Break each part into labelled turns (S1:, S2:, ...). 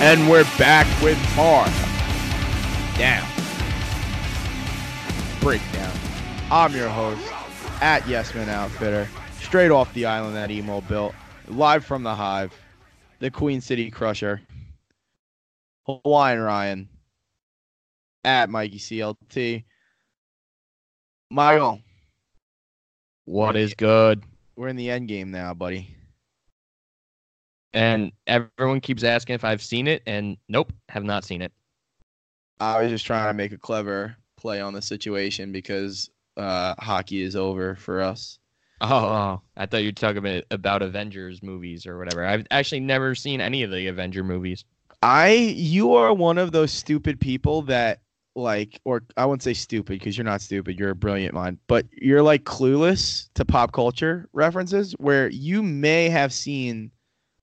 S1: And we're back with more. Down. Breakdown. I'm your host at Yesman Outfitter, straight off the island that Emo built, live from the Hive, the Queen City Crusher, Hawaiian Ryan, at Mikey CLT. Michael,
S2: What is good?
S1: we're in the end game now, buddy.
S2: And everyone keeps asking if I've seen it, and nope, have not seen it.
S1: I was just trying to make a clever play on the situation because uh, hockey is over for us.
S2: Oh, oh, I thought you were talking about, about Avengers movies or whatever. I've actually never seen any of the Avenger movies.
S1: I you are one of those stupid people that like or I wouldn't say stupid because you're not stupid, you're a brilliant mind, but you're like clueless to pop culture references where you may have seen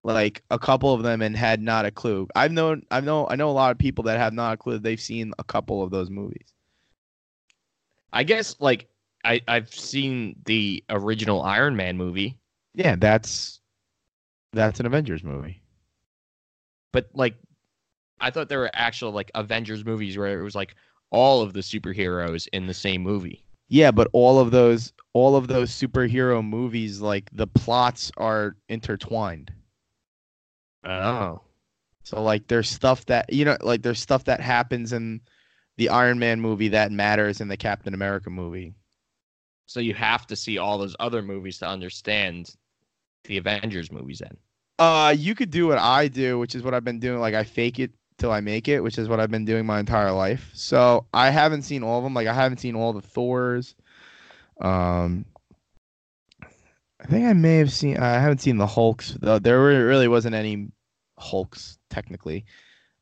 S1: like a couple of them and had not a clue. I've known I know I know a lot of people that have not a clue they've seen a couple of those movies.
S2: I guess like I I've seen the original Iron Man movie,
S1: Yeah, that's that's an Avengers movie.
S2: but like I thought there were actual like Avengers movies where it was like all of the superheroes in the same movie.
S1: Yeah, but all of those all of those superhero movies like the plots are intertwined.
S2: Oh.
S1: So like there's stuff that you know like there's stuff that happens in the Iron Man movie that matters in the Captain America movie.
S2: So you have to see all those other movies to understand the Avengers movies then.
S1: Uh you could do what I do, which is what I've been doing like I fake it till I make it, which is what I've been doing my entire life. So I haven't seen all of them. Like I haven't seen all the Thors. Um I think I may have seen I haven't seen the Hulks. Though there really wasn't any Hulks technically,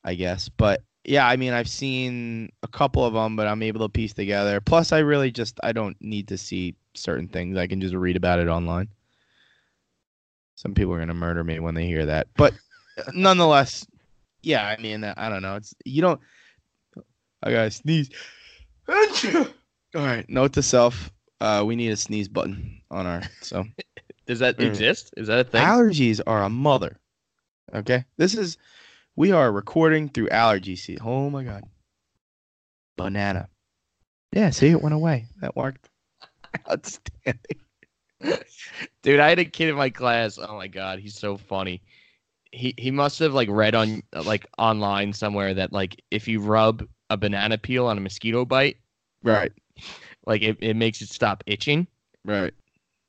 S1: I guess. But yeah, I mean I've seen a couple of them, but I'm able to piece together. Plus I really just I don't need to see certain things. I can just read about it online. Some people are going to murder me when they hear that. But nonetheless, yeah, I mean I don't know. It's you don't I got to sneeze. All right, note to self. Uh, we need a sneeze button on our so
S2: Does that
S1: Mm.
S2: exist? Is that a thing?
S1: allergies are a mother. Okay, this is we are recording through allergy season. Oh my god, banana. Yeah, see, it went away. That worked. Outstanding.
S2: Dude, I had a kid in my class. Oh my god, he's so funny. He he must have like read on like online somewhere that like if you rub a banana peel on a mosquito bite,
S1: Right,
S2: like it, it makes it stop itching.
S1: right.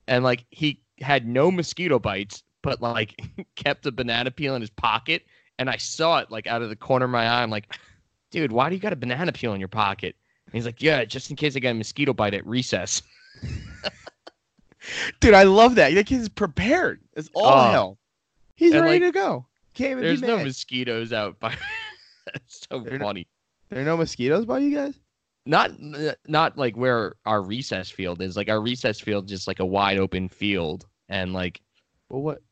S2: And like he had no mosquito bites, but like kept a banana peel in his pocket. And I saw it like out of the corner of my eye. I'm like, dude, why do you got a banana peel in your pocket? And he's like, yeah, just in case I get a mosquito bite at recess.
S1: Dude, I love that. That kid's prepared. It's all
S2: Oh.
S1: hell. He's
S2: And,
S1: ready
S2: like,
S1: to go. Can't
S2: There's no mosquitoes out by. That's so
S1: They're not-
S2: funny.
S1: there are no mosquitoes by you guys.
S2: not not like where our recess field is like our recess field just like a wide open field and like
S1: Well, what?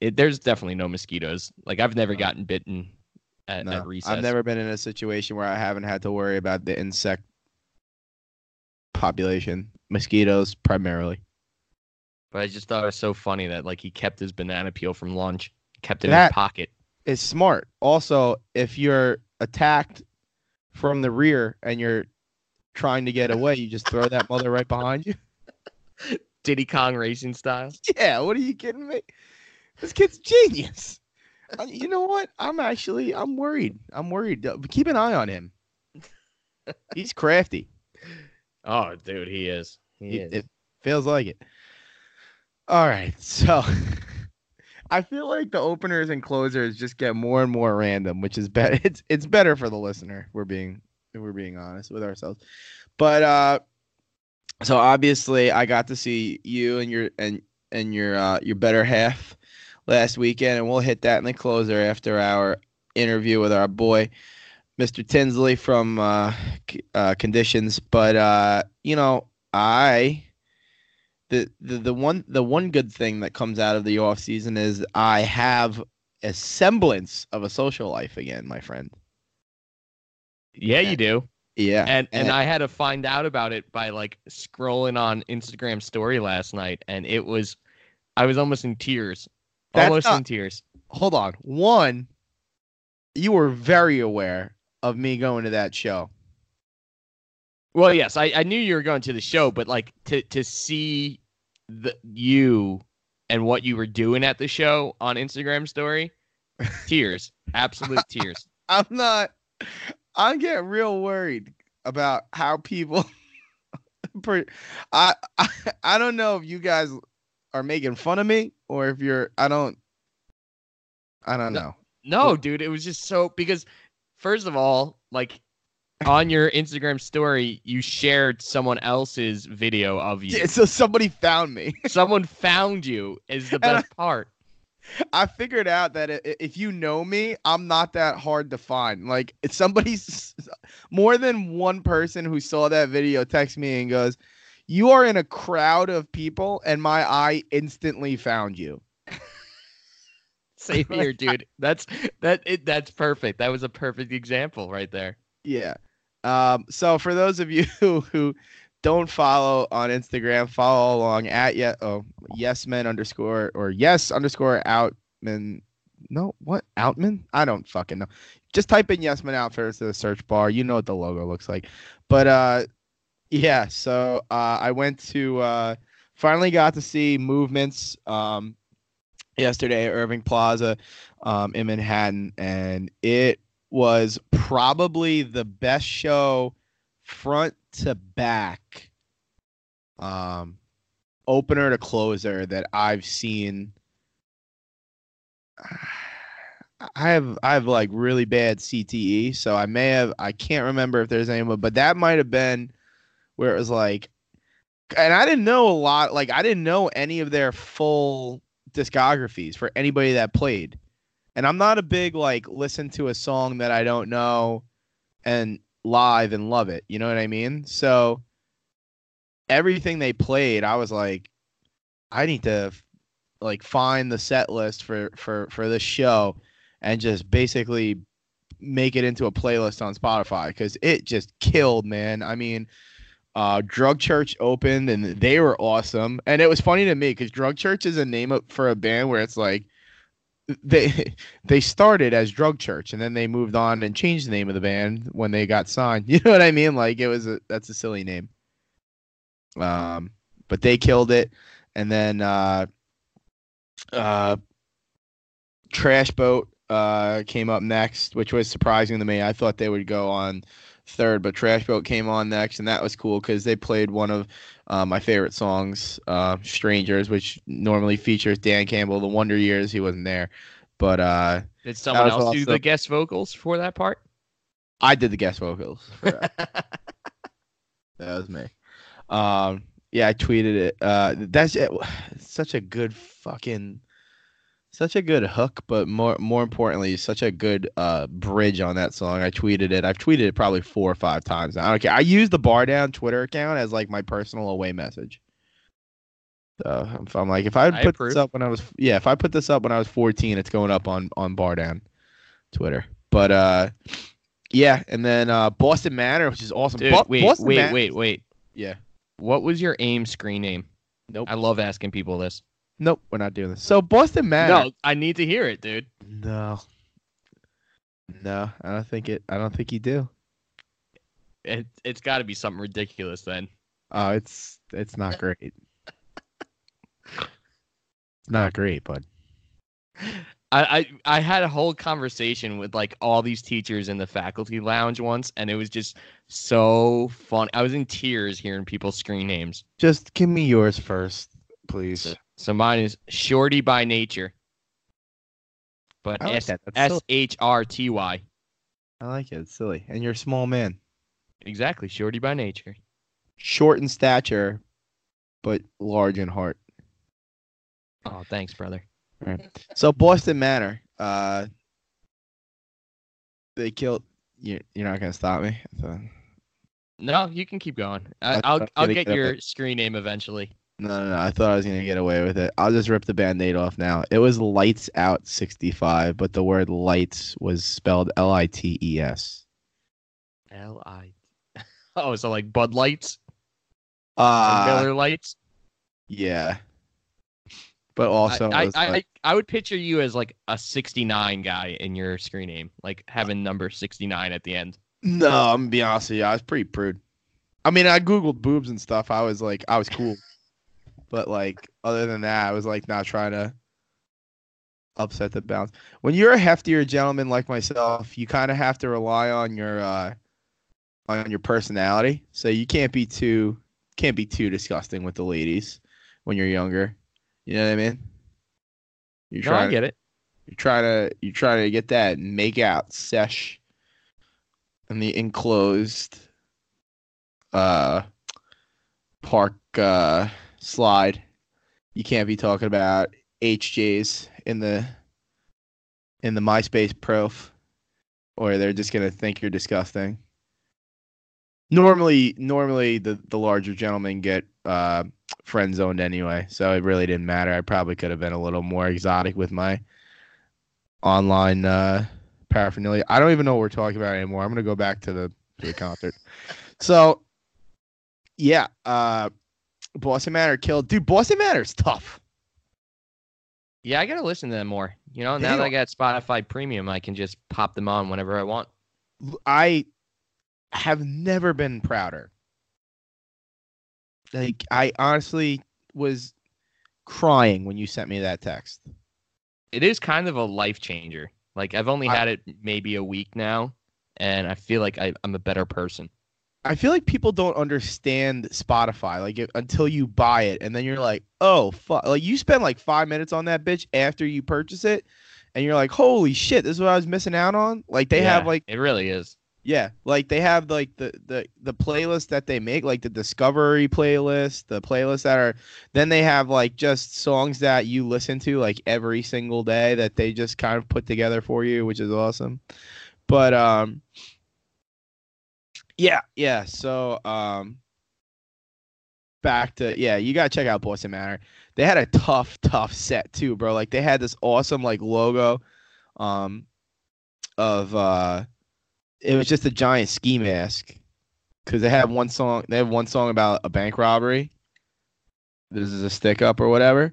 S2: It, there's definitely no mosquitoes like i've never
S1: Oh.
S2: gotten bitten at,
S1: No,
S2: at recess
S1: I've never been in a situation where I haven't had to worry about the insect population, mosquitoes primarily.
S2: but i just thought it was so funny that like he kept his banana peel from lunch kept it in his pocket
S1: It's smart. Also, if you're attacked from the rear and you're trying to get away, you just throw that mother right behind you.
S2: diddy kong racing style
S1: Yeah, what are you kidding me? This kid's genius. You know what? I'm actually I'm worried. I'm worried. Uh, Keep an eye on him. He's crafty.
S2: oh dude he is he
S1: It,
S2: is
S1: it feels like it. All right, so I feel like the openers and closers just get more and more random, which is better. It's it's better for the listener. We're being if we're being honest with ourselves, but uh, so obviously I got to see you and your and and your uh your better half last weekend, and we'll hit that in the closer after our interview with our boy. Mr. Tinsley from uh, uh, Conditions, but uh, you know, I the, the the one the one good thing that comes out of the off season is I have a semblance of a social life again, my friend.
S2: yeah you do
S1: Yeah,
S2: and and
S1: and-
S2: I had to find out about it by like scrolling on Instagram story last night, and it was, I was almost in tears,
S1: That's
S2: almost
S1: not-
S2: in tears.
S1: hold on. One, you were very aware of me going to that show.
S2: Well, yes, I, I knew you were going to the show, but like to to see the you and what you were doing at the show on Instagram story, tears, absolute tears.
S1: I'm not. I get real worried about how people. I, I I don't know if you guys are making fun of me or if you're. I don't. I don't
S2: No.
S1: know.
S2: No, dude, it was just so because first of all, like on your Instagram story, you shared someone else's video of you.
S1: Yeah, so somebody found me.
S2: Someone found you is the
S1: And I-
S2: best part.
S1: I figured out that if you know me, I'm not that hard to find. Like, if somebody's more than one person who saw that video text me and goes, "You are in a crowd of people, and my eye instantly found you."
S2: Same here, dude. That's that. It, that's perfect. That was a perfect example right there.
S1: Yeah. Um, so for those of you who, who don't follow on Instagram, follow along at ye- oh, yes men underscore or yes underscore outman. No, what outman? I don't fucking know. Just type in yes men out to the search bar. You know what the logo looks like. But uh, yeah. So uh, I went to uh, finally got to see movements um yesterday at Irving Plaza um in Manhattan, and it was probably the best show front to back um opener to closer that I've seen I have I have like really bad CTE so I may have I can't remember if there's anyone but that might have been where it was like and I didn't know a lot like I didn't know any of their full discographies for anybody that played and I'm not a big like listen to a song that I don't know and live and love it. You know what I mean? So everything they played, I was like, I need to like find the set list for for for this show and just basically make it into a playlist on Spotify because it just killed, man. I mean, uh, Drug Church opened and they were awesome, and it was funny to me because Drug Church is a name for a band where it's like they they started as Drug Church and then they moved on and changed the name of the band when they got signed. You know what I mean? Like it was a that's a silly name. Um, but they killed it, and then uh, uh, Trash Boat uh came up next, which was surprising to me. I thought they would go on third, but Trash Boat came on next, and that was cool because they played one of uh, my favorite songs, uh, "Strangers," which normally features Dan Campbell. The Wonder Years, he wasn't there, but uh,
S2: Did someone
S1: was
S2: else do the guest vocals for that part?
S1: I did the guest vocals. for that. That was me. Um, yeah, I tweeted it. Uh, that's it. It's such a good fucking, such a good hook, but more more importantly, such a good uh bridge on that song. I tweeted it. I've tweeted it probably four or five times. now. I don't care. I use the Bar Down Twitter account as like my personal away message. So if I'm like, if I
S2: I
S1: put
S2: approve.
S1: this up when I was, yeah, if I put this up when I was 14, it's going up on on Bar Down Twitter. But uh, yeah, and then uh, Boston Manor, which is awesome.
S2: Dude, wait,
S1: Boston
S2: wait, wait, wait.
S1: Yeah.
S2: What was your AIM screen name?
S1: Nope.
S2: I love asking people this.
S1: Nope, we're not doing this. So Boston Manor.
S2: No, I need to hear it, dude.
S1: No. No, I don't think it. I don't think you do.
S2: It, it's got to be something ridiculous then.
S1: Oh, it's it's not great. it's not great, bud.
S2: I, I I had a whole conversation with like all these teachers in the faculty lounge once, and it was just so fun. I was in tears hearing people's screen names.
S1: Just give me yours first, please.
S2: So, mine is Shorty by nature, but
S1: like
S2: S
S1: that. That's
S2: S
S1: silly.
S2: H R T Y.
S1: I like it. It's silly. And you're a small man,
S2: Exactly, Shorty by nature.
S1: short in stature, but large in heart.
S2: Oh, thanks, brother.
S1: So Boston Manor, uh, they killed. You, you're not gonna stop me. So-
S2: No, you can keep going. I, I'll I'll get your screen name eventually.
S1: No, no, no. I thought I was gonna get away with it. I'll just rip the band-aid off now. It was lights out 65, but the word lights was spelled L-I-T-E-S.
S2: L I. Oh, so like Bud Lights,
S1: Uh
S2: Miller Lights.
S1: yeah. but also
S2: I,
S1: was
S2: I,
S1: like-
S2: I, I would picture you as like a 69 guy in your screen name, like having number 69 at the end.
S1: no, I'm gonna be honest with you, I was pretty prude. I mean, I googled boobs and stuff. I was like, I was cool, but like other than that, I was like not trying to upset the balance. When you're a heftier gentleman like myself, you kind of have to rely on your uh on your personality. So you can't be too can't be too disgusting with the ladies when you're younger. You know what I mean? You're
S2: No, I get it.
S1: you're trying to you're trying to get that make out sesh in the enclosed uh park uh slide. You can't be talking about HJs in the in the MySpace prof or they're just gonna think you're disgusting. Normally normally the, the larger gentlemen get uh friend zoned anyway, so it really didn't matter. I probably could have been a little more exotic with my online uh, paraphernalia. I don't even know what we're talking about anymore. I'm gonna go back to the to the concert. So, yeah, uh, Boston Manor killed, dude. Boston Manor's tough.
S2: Yeah, I gotta listen to them more. You know,
S1: They
S2: now that I got Spotify Premium, I can just pop them on whenever I want.
S1: I have never been prouder. Like, I honestly was crying when you sent me that text.
S2: It is kind of a life changer. Like I've only
S1: I-
S2: had it maybe a week now, and I feel like I, I'm a better person.
S1: I feel like people don't understand Spotify like it, until you buy it, and then you're like, "Oh fuck!" Like you spend like five minutes on that bitch after you purchase it, and you're like, "Holy shit, this is what I was missing out on." Like they have like,
S2: it really is.
S1: yeah, like they have like the the the playlist that they make, like the Discovery playlist, the playlists that are. Then they have like just songs that you listen to like every single day that they just kind of put together for you, which is awesome. But um, yeah, yeah. So um, back to yeah, you gotta check out Boston Manor. They had a tough, tough set too, bro. Like they had this awesome like logo, um, of uh, it was just a giant ski mask because they had one song. They have one song about a bank robbery. This is a stick up or whatever.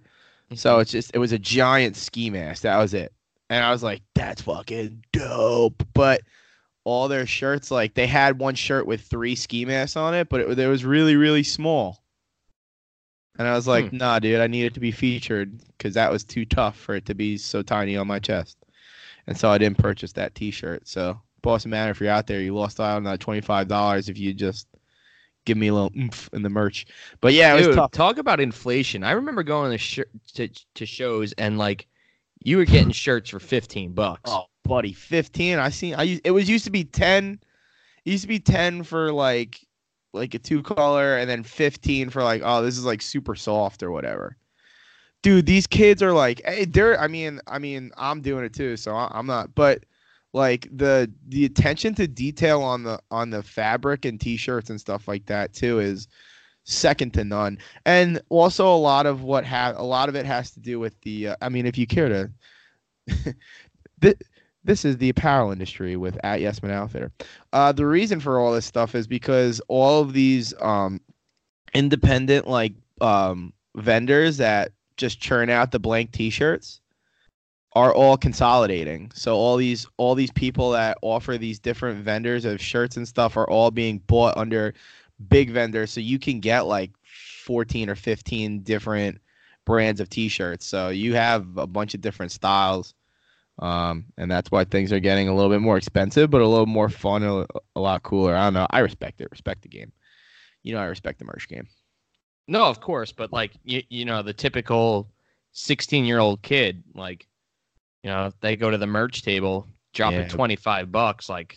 S1: So it's just it was a giant ski mask. That was it. And I was like, that's fucking dope. But all their shirts, like they had one shirt with three ski masks on it, but it, it was really, really small. And I was like, hmm. nah, dude, I need it to be featured because that was too tough for it to be so tiny on my chest. And so I didn't purchase that t shirt. So Boston Manor, if you're out there, you lost out on that twenty five dollars if you just give me a little oomph in the merch. But yeah, it was
S2: Dude, talk about inflation. I remember going to, sh- to to shows and like you were getting shirts for 15 bucks.
S1: Oh, buddy, fifteen. I seen. I it was used to be ten. It used to be ten for like like a two color, and then fifteen for like oh this is like super soft or whatever. Dude, these kids are like, hey, they're. I mean, I mean, I'm doing it too, so I, I'm not. But like the the attention to detail on the on the fabric and t-shirts and stuff like that too is second to none. And also a lot of what ha- a lot of it has to do with the. Uh, I mean, if you care to. th- this is the apparel industry with at Yesman Outfitter. Uh, the reason for all this stuff is because all of these um, independent like um, vendors that just churn out the blank T-shirts are all consolidating. So all these all these people that offer these different vendors of shirts and stuff are all being bought under big vendors. So you can get like 14 or 15 different brands of T-shirts. So you have a bunch of different styles um, and that's why things are getting a little bit more expensive, but a little more fun, a, a lot cooler. I don't know. I respect it. Respect the game. You know, I respect the merch game.
S2: No, of course, but like you, you know, the typical 16 year old kid, like, you know, they go to the merch table, drop
S1: Yeah.
S2: 25 bucks, like,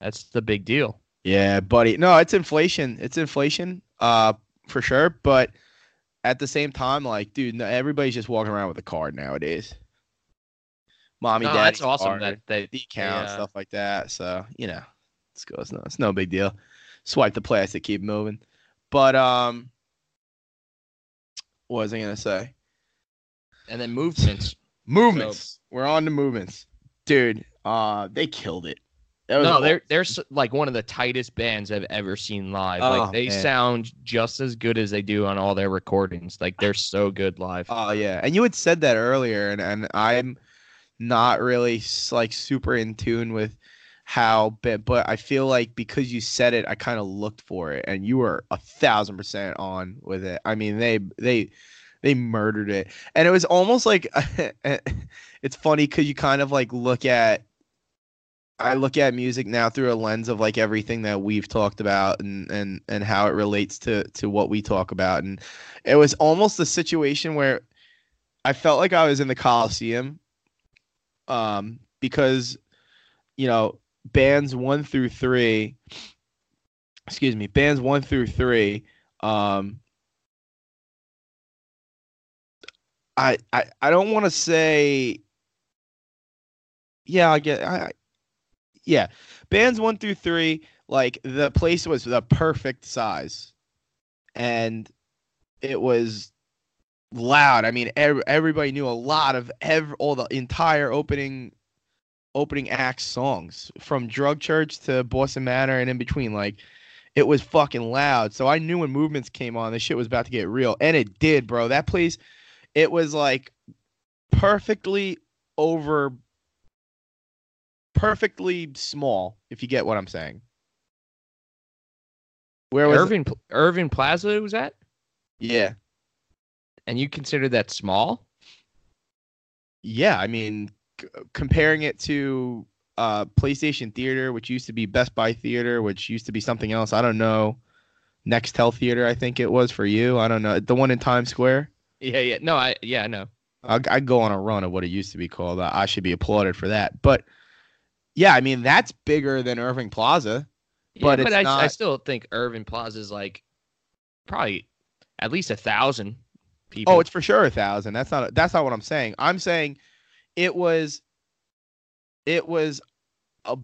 S2: that's the big deal.
S1: Yeah, buddy. No, it's inflation. It's inflation, uh, for sure. But at the same time, like, dude, no, everybody's just walking around with a card nowadays. Mommy,
S2: No,
S1: daddy,
S2: that's awesome
S1: card,
S2: that they,
S1: the account,
S2: yeah.
S1: stuff like that. So you know, it's go. It's no, it's no big deal. Swipe the plastic, keep moving. But um, what was I gonna say?
S2: and then movements.
S1: Movements. We're on to movements, dude. Uh, they killed it.
S2: No,
S1: aw-
S2: they're they're like one of the tightest bands I've ever seen live.
S1: Oh,
S2: like they
S1: man.
S2: sound just as good as they do on all their recordings. Like they're so good live.
S1: Oh yeah, and you had said that earlier, and and I'm not really like super in tune with how, but but I feel like because you said it, I kind of looked for it, and you were a thousand percent on with it. I mean, they they they murdered it, and it was almost like it's funny because you kind of like look at. I look at music now through a lens of like everything that we've talked about and and and how it relates to to what we talk about and it was almost a situation where I felt like I was in the Coliseum um because you know bands 1 through 3 excuse me bands 1 through 3 um I I, I don't want to say yeah I get I, I yeah. Bands 1 through 3 like the place was the perfect size. And it was loud. I mean, ev- everybody knew a lot of ev- all the entire opening opening act songs from Drug Church to Boston Manor and in between. Like, it was fucking loud. So I knew when movements came on, this shit was about to get real, and it did, bro. That place, it was like perfectly over, perfectly small. If you get what I'm saying. Where was
S2: Irving Irving Plaza was that?
S1: Yeah.
S2: And you consider that small?
S1: Yeah, I mean, c- comparing it to uh, PlayStation Theater, which used to be Best Buy Theater, which used to be something else. I don't know. Nextel Theater, I think it was for you. I don't know. The one in Times Square.
S2: Yeah, yeah. No, I yeah, I know.
S1: I'd go on a run of what it used to be called. I, I should be applauded for that. But yeah, I mean, that's bigger than Irving Plaza.
S2: Yeah,
S1: But
S2: but,
S1: it's
S2: I, I still think Irving Plaza is like probably at least a thousand people.
S1: Oh, it's for sure a thousand. That's not that's not what I'm saying. I'm saying it was it was a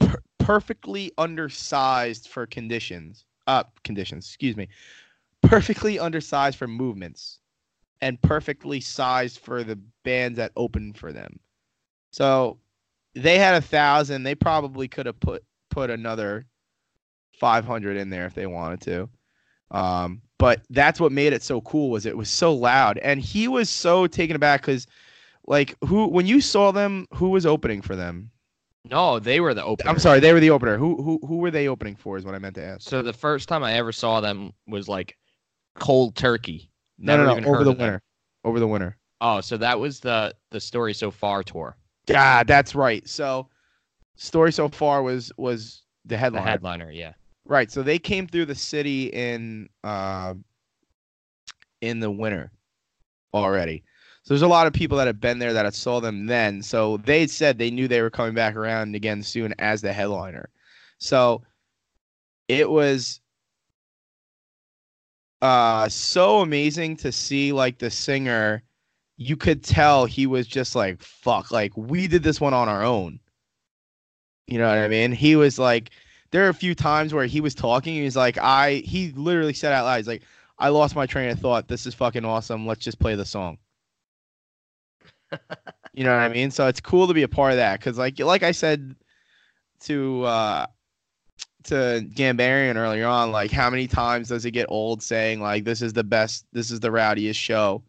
S1: per- perfectly undersized for conditions. Uh conditions, excuse me. Perfectly undersized for movements and perfectly sized for the bands that opened for them. So they had a thousand. They probably could have put put another 500 in there if they wanted to. Um, but that's what made it so cool was it was so loud, and he was so taken aback because, like, who when you saw them, who was opening for them?
S2: no, they were the opener.
S1: I'm sorry, they were the opener. Who who who were they opening for? Is what I meant to ask.
S2: So the first time I ever saw them was like cold turkey.
S1: No,
S2: Never
S1: no,
S2: even
S1: no, over the winter, over the winter.
S2: Oh, so that was the the story so far tour.
S1: Yeah, that's right. So, story so far was was the
S2: The
S1: headline.
S2: headliner, yeah.
S1: Right. So they came through the city in uh, in the winter already. So there's a lot of people that have been there that saw them then. So they said they knew they were coming back around again soon as the headliner. So it was uh so amazing to see like the singer you could tell he was just like fuck like we did this one on our own you know what i mean he was like there are a few times where he was talking he's like i he literally said out loud he's like i lost my train of thought. This is fucking awesome. Let's just play the song. You know what i mean? So it's cool to be a part of that because like like i said to uh to Gambarian earlier on, like how many times does it get old saying like this is the best, this is the rowdiest show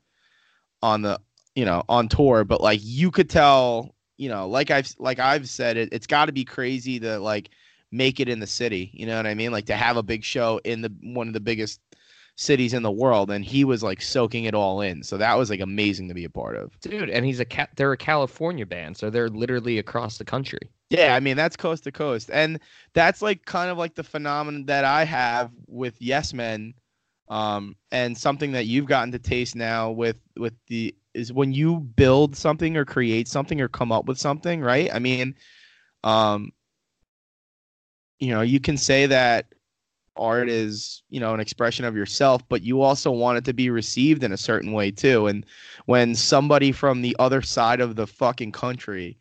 S1: on the you know on tour, but like you could tell, you know, like I've like I've said it, it's got to be crazy to like make it in the city, you know what I mean? Like to have a big show in the one of the biggest cities in the world, and he was like soaking it all in, so that was like amazing to be a part of.
S2: Dude, and he's a ca- they're a California band, so they're literally across the country.
S1: Yeah, I mean that's coast to coast, and that's like kind of like the phenomenon that I have with Yes Men, um, and something that you've gotten to taste now with with the is when you build something or create something or come up with something, right? I mean, um, you know, you can say that art is you know an expression of yourself but you also want it to be received in a certain way too and when somebody from the other side of the fucking country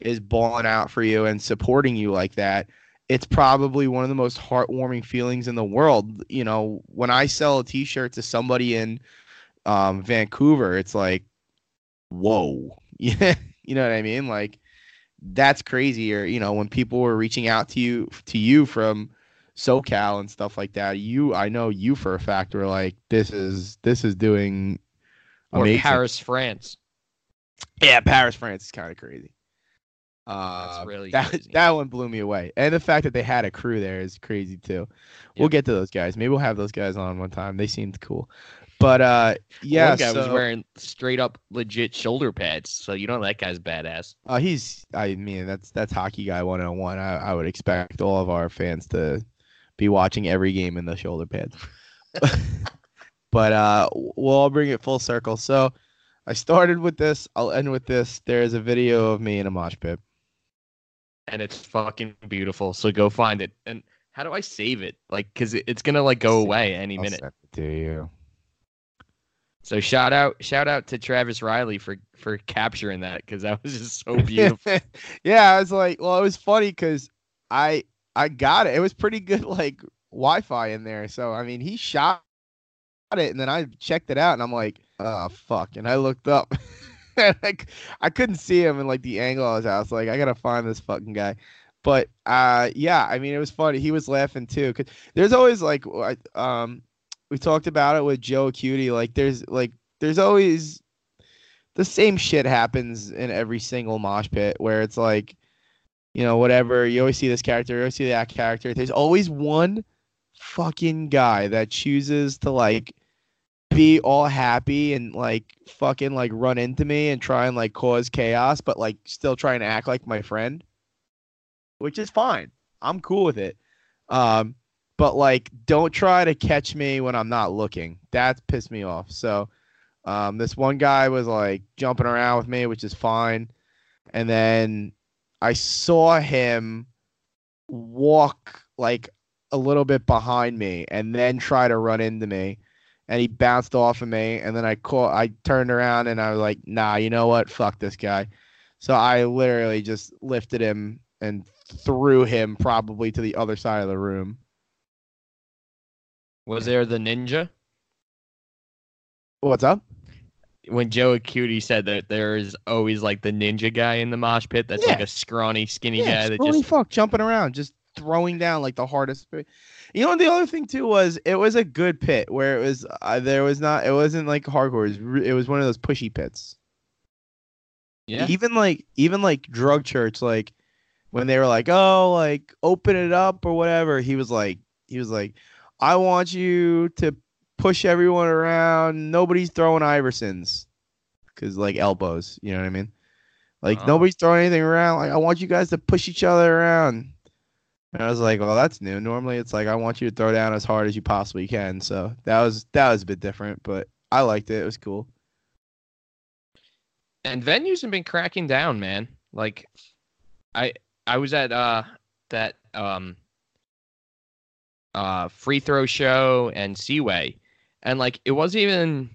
S1: is balling out for you and supporting you like that, it's probably one of the most heartwarming feelings in the world. You know, when I sell a T-shirt to somebody in um, Vancouver, it's like, whoa, yeah, you know what I mean? Like, that's crazy. Or you know, when people were reaching out to you to you from SoCal and stuff like that, you I know you for a fact were like, this is this is doing
S2: Or. Paris, France.
S1: Yeah, Paris, France is kind of crazy. Uh,
S2: That's really
S1: that
S2: crazy.
S1: that one blew me away, and the fact that they had a crew there is crazy too. We'll get to those guys. Maybe we'll have those guys on one time. They seemed cool, but uh, yeah,
S2: One guy was wearing straight up legit shoulder pads, so you know that guy's badass.
S1: Uh, he's. I mean, that's that's hockey guy one on one. I I would expect all of our fans to be watching every game in the shoulder pads. but uh, we'll all bring it full circle. So I started with this. I'll end with this. There is a video of me in a mosh pit.
S2: and it's fucking beautiful. So go find it. And how do I save it? Like, cause it, it's gonna like go away any
S1: I'll
S2: minute.
S1: to you.
S2: So shout out, shout out to Travis Riley for for capturing that because that was just so beautiful.
S1: yeah, I was like, well, it was funny because I I got it. It was pretty good, like Wi-Fi in there. So I mean, he shot it, and then I checked it out, and I'm like, oh fuck, and I looked up, I, I couldn't see him in like the angle I was at. I was like, I gotta find this fucking guy. But uh, yeah, I mean, it was funny. He was laughing too, cause there's always like, um, we talked about it with Joe Cutie. Like, there's like, there's always the same shit happens in every single mosh pit where it's like, you know, whatever. You always see this character, you always see that character. There's always one fucking guy that chooses to like be all happy and like fucking like run into me and try and like cause chaos, but like still trying to act like my friend, which is fine. I'm cool with it. Um, but like, don't try to catch me when I'm not looking. That's pissed me off. So, um, this one guy was like jumping around with me, which is fine. And then I saw him walk like a little bit behind me and then try to run into me. And he bounced off of me. And then I caught, I turned around and I was like, nah, you know what? Fuck this guy. So I literally just lifted him and threw him probably to the other side of the room.
S2: Was there the ninja?
S1: What's up?
S2: When Joe Acuity said that there is always like the ninja guy in the mosh pit that's like a scrawny, skinny
S1: Yeah,
S2: guy that just
S1: fuck jumping around, just throwing down like the hardest. Pit. You know, the other thing too was it was a good pit where it was uh, there was not it wasn't like hardcore. It was, it was one of those pushy pits.
S2: yeah.
S1: Even like even like drug church, like when they were like, oh, like open it up or whatever. He was like, he was like, I want you to push everyone around. Nobody's throwing Iversons because like elbows. You know what I mean? Like
S2: Oh.
S1: nobody's throwing anything around. Like I want you guys to push each other around. And I was like, well, that's new. Normally it's like I want you to throw down as hard as you possibly can. So that was that was a bit different, but I liked it. It was cool.
S2: and venues have been cracking down, man. Like, I I was at uh that um uh free throw show and Seaway, and like it wasn't even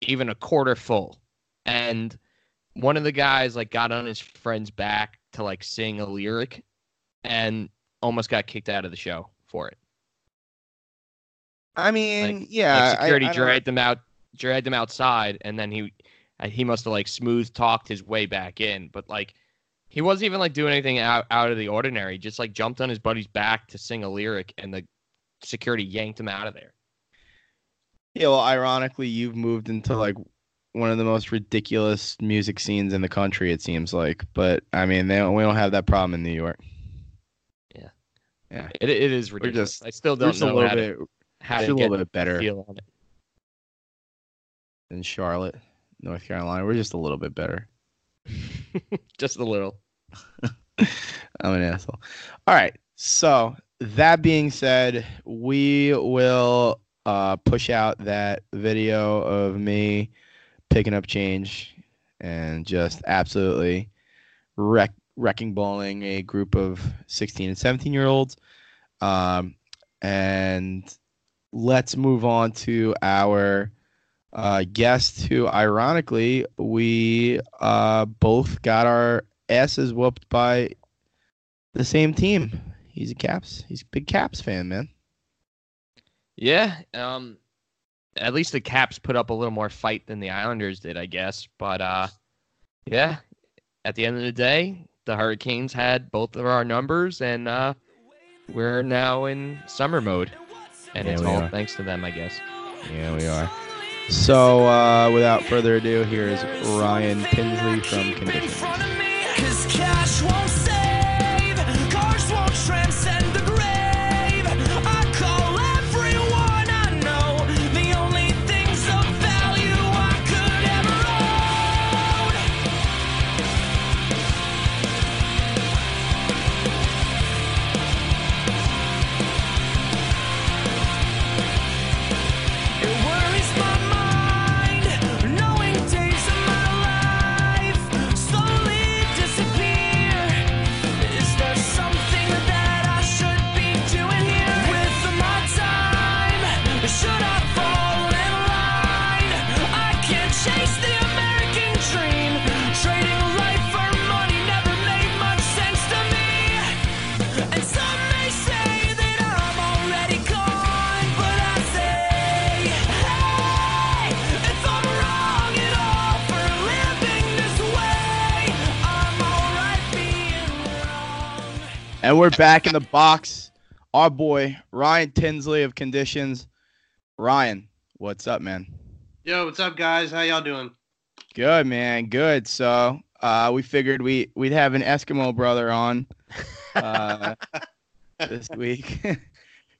S2: even a quarter full, and one of the guys like got on his friend's back to like sing a lyric, and almost got kicked out of the show for it.
S1: I mean,
S2: Like-
S1: yeah,
S2: like security
S1: I, I
S2: dragged him out, dragged him outside, and then he he must have like smooth talked his way back in. But like he wasn't even like doing anything out out of the ordinary. Just like jumped on his buddy's back to sing a lyric, and the security yanked him out of there.
S1: Yeah, well, ironically, you've moved into like one of the most ridiculous music scenes in the country. It seems like, but I mean, they don't, we don't have that problem in New York.
S2: Yeah, yeah, it, it is ridiculous.
S1: just-
S2: I still don't
S1: just a
S2: know
S1: little
S2: how
S1: bit,
S2: to, how to
S1: a little bit better
S2: feel on it.
S1: than Charlotte, North Carolina. We're just a little bit better.
S2: Just a little.
S1: I'm an asshole. All right. So that being said, we will uh, push out that video of me picking up change and just absolutely wreck, wrecking balling a group of 16 and 17 year olds. Um, and let's move on to our uh, guest, who ironically we uh, both got our asses whooped by the same team. He's a Caps. He's a big Caps fan, man.
S2: Yeah. Um. At least the Caps put up a little more fight than the Islanders did, I guess. But uh, yeah. At the end of the day, the Hurricanes had both of our numbers, and uh, we're now in summer mode, and
S1: Yeah,
S2: it's all
S1: are.
S2: thanks to them, I guess.
S1: Yeah, we are. So, uh, without further ado, here's Ryan Tinsley from Conditions.
S3: And
S1: we're back in the box. Our boy, Ryan Tinsley of Conditions. Ryan, what's up, man?
S4: Yo, what's up, guys? How y'all doing?
S1: Good, man. Good. So, uh, we figured we, we'd have an Eskimo brother on uh, this week.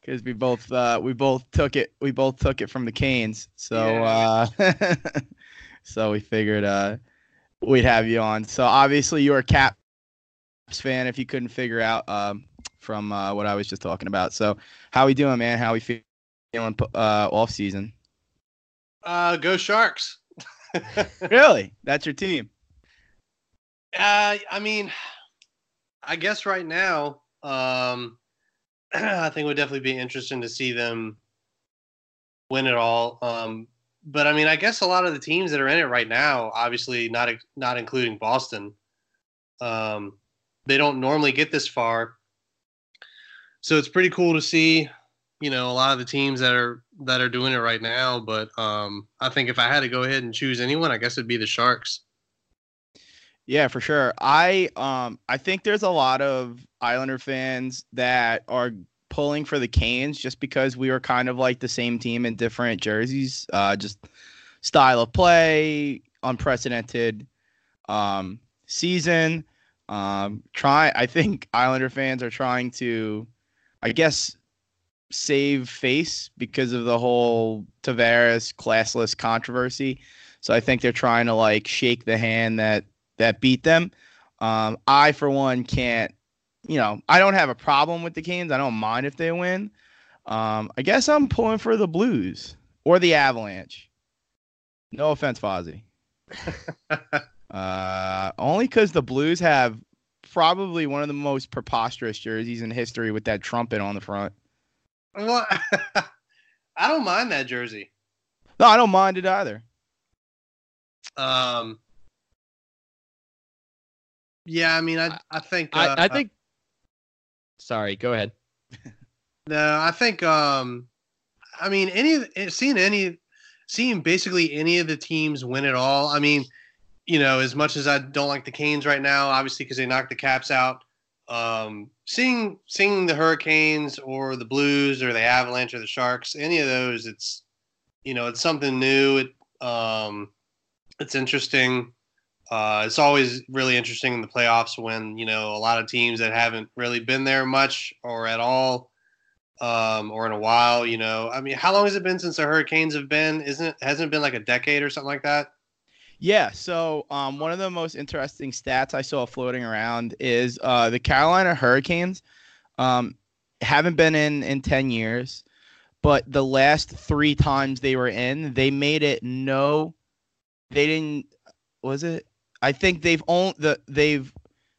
S1: Because we both uh, we both took it we both took it from the Canes, so uh, so we figured uh, we'd have you on. So obviously you're a Caps fan if you couldn't figure out um, from uh, what I was just talking about. So how we doing, man? How we feeling uh, off season?
S4: Uh, go Sharks.
S1: Really? That's your team?
S4: Uh, I mean, I guess right now, um, I think it would definitely be interesting to see them win it all. Um, but I mean, I guess a lot of the teams that are in it right now, obviously not not including Boston, um, they don't normally get this far. So it's pretty cool to see, you know, a lot of the teams that are that are doing it right now. But um, I think if I had to go ahead and choose anyone, I guess it'd be the Sharks.
S1: Yeah, for sure. I um I think there's a lot of Islander fans that are pulling for the Canes just because we were kind of like the same team in different jerseys. Uh just style of play, unprecedented um season. Um try I think Islander fans are trying to I guess save face because of the whole Tavares classless controversy. So I think they're trying to like shake the hand that that beat them. Um, I, for one, can't. You know, I don't have a problem with the Canes. I don't mind if they win. Um, I guess I'm pulling for the Blues or the Avalanche. No offense, Fozzie. uh, only because the Blues have probably one of the most preposterous jerseys in history with that trumpet on the front.
S4: Well, I don't mind that jersey.
S1: No, I don't mind it either.
S4: Um, yeah, I mean, I I think uh,
S2: I, I think. Sorry, go ahead.
S4: no, I think um, I mean any seeing any seeing basically any of the teams win it all. I mean, you know, as much as I don't like the Canes right now, obviously because they knocked the Caps out. Um, seeing seeing the Hurricanes or the Blues or the Avalanche or the Sharks, any of those, it's you know, it's something new. It um, it's interesting. Uh, it's always really interesting in the playoffs when you know a lot of teams that haven't really been there much or at all, um, or in a while. You know, I mean, how long has it been since the Hurricanes have been? Isn't it? Hasn't it been like a decade or something like that?
S1: Yeah. So um, one of the most interesting stats I saw floating around is uh, the Carolina Hurricanes um, haven't been in in ten years, but the last three times they were in, they made it no. They didn't. Was it? I think they've owned the they've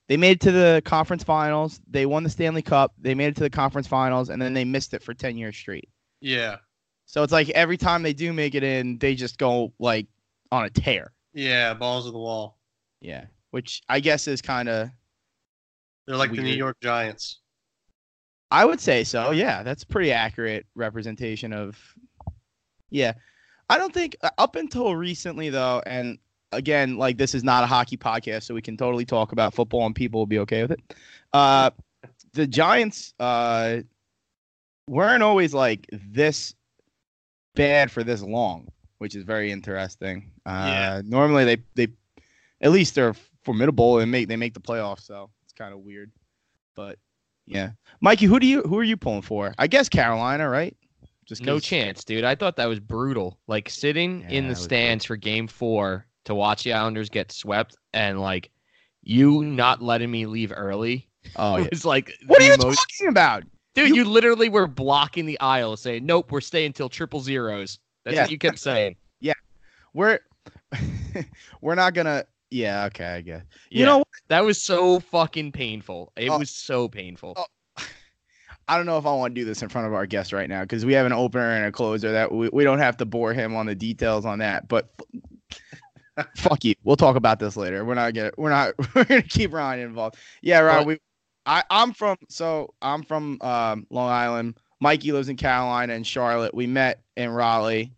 S1: they made it to the conference finals. They won the Stanley Cup. They made it to the conference finals, and then they missed it for ten years straight.
S4: Yeah,
S1: So it's like every time they do make it in, they just go like on a tear.
S4: Yeah, balls of the wall.
S1: Yeah, which I guess is kind of
S4: They're like the New York Giants.
S1: I would say so. Yeah, that's pretty accurate representation of. Yeah, I don't think uh, up until recently though, and again, like this is not a hockey podcast, so we can totally talk about football and people will be okay with it. Uh, the Giants uh, weren't always like this bad for this long, which is very interesting. Uh,
S4: Yeah.
S1: Normally, they they at least they're formidable and make they make the playoffs, so it's kind of weird. But yeah, Mikey, who do you who are you pulling for? I guess Carolina, right? Just
S2: no chance, dude. I thought that was brutal. Like sitting
S1: Yeah,
S2: in the stands for game four to watch the Islanders get swept and like you not letting me leave early
S1: Oh yeah.
S2: was like
S1: What are you
S2: most
S1: talking about?
S2: dude,
S1: You-
S2: you, literally were blocking the aisle saying, Nope, we're staying till triple zeros. That's
S1: Yeah.
S2: what you kept saying. Yeah.
S1: We're we're not gonna. Yeah, okay, I guess.
S2: Yeah,
S1: You know, what?
S2: that was so fucking painful. It
S1: Oh.
S2: was so painful.
S1: Oh. I don't know if I want to do this in front of our guest right now because we have an opener and a closer that we, we don't have to bore him on the details on that. But fuck you. We'll talk about this later. We're not gonna we're not we're gonna keep Ryan involved. Yeah, Ryan.
S2: But-
S1: We I I'm from so I'm from um, Long Island. Mikey lives in Carolina and Charlotte. We met in Raleigh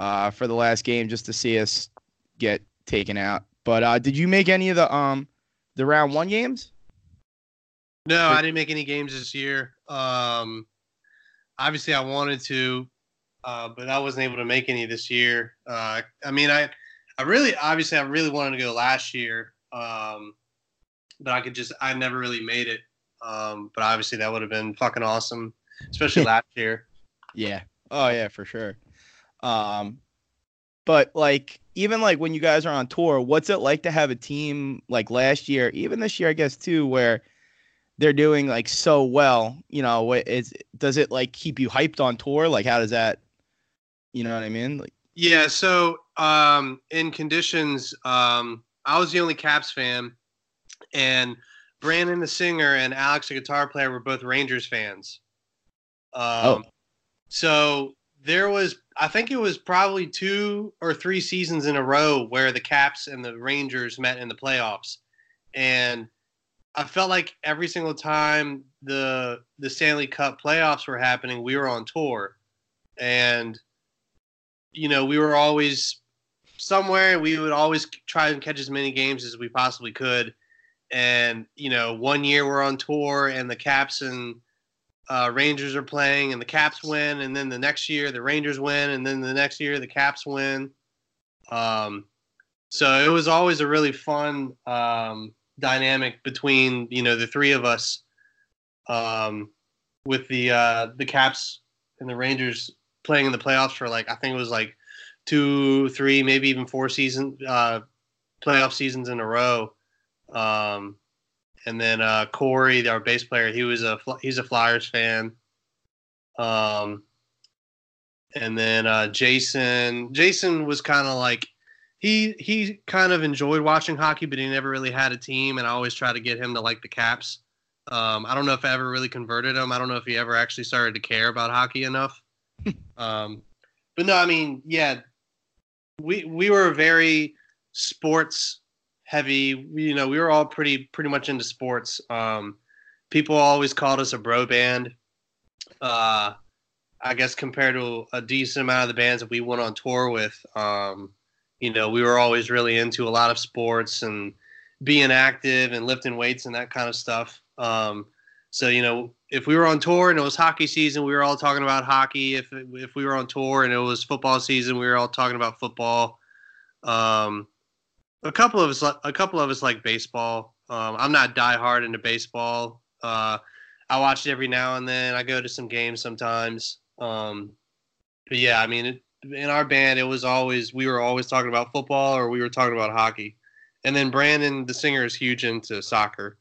S1: uh, for the last game just to see us get taken out. But uh, did you make any of the um the round one games?
S4: No, I didn't make any games this year. Um, obviously, I wanted to, uh, but I wasn't able to make any this year. Uh, I mean, I, I really, obviously, I really wanted to go last year, um, but I could just, I never really made it. Um, but obviously, that would have been fucking awesome, especially last year.
S1: Yeah. Oh yeah, for sure. Um but like even like when you guys are on tour, what's it like to have a team like last year, even this year I guess too where they're doing like so well, you know, what is does it like keep you hyped on tour? Like how does that you know what I mean? Like
S4: Yeah. So um, in conditions, um, I was the only Caps fan, and Brandon, the singer, and Alex, the guitar player, were both Rangers fans. Um,
S1: Oh.
S4: So there was, I think it was probably two or three seasons in a row where the Caps and the Rangers met in the playoffs, and I felt like every single time the the Stanley Cup playoffs were happening, we were on tour, and you know, we were always somewhere. We would always try and catch as many games as we possibly could. And you know, one year we're on tour, and the Caps and uh, Rangers are playing, and the Caps win, and then the next year the Rangers win, and then the next year the Caps win. Um, so it was always a really fun um, dynamic between you know the three of us, um, with the uh, the Caps and the Rangers playing in the playoffs for like I think it was like two, three, maybe even four season uh, playoff seasons in a row. Um, and then uh, Corey, our bass player, he was a he's a Flyers fan. Um, and then uh, Jason, Jason was kind of like he he kind of enjoyed watching hockey, but he never really had a team, and I always try to get him to like the Caps. Um, I don't know if I ever really converted him. I don't know if he ever actually started to care about hockey enough. um, but no, I mean, yeah, we we were very sports heavy. You know, we were all pretty pretty much into sports. Um, people always called us a bro band. Uh, I guess compared to a decent amount of the bands that we went on tour with, um, you know, we were always really into a lot of sports and being active and lifting weights and that kind of stuff. Um, so you know, if we were on tour and it was hockey season, we were all talking about hockey. If if we were on tour and it was football season, we were all talking about football. Um, a couple of us, a couple of us like baseball. Um, I'm not diehard into baseball. Uh, I watch it every now and then. I go to some games sometimes. Um, but yeah, I mean, it, in our band, it was always we were always talking about football or we were talking about hockey. And then Brandon, the singer, is huge into soccer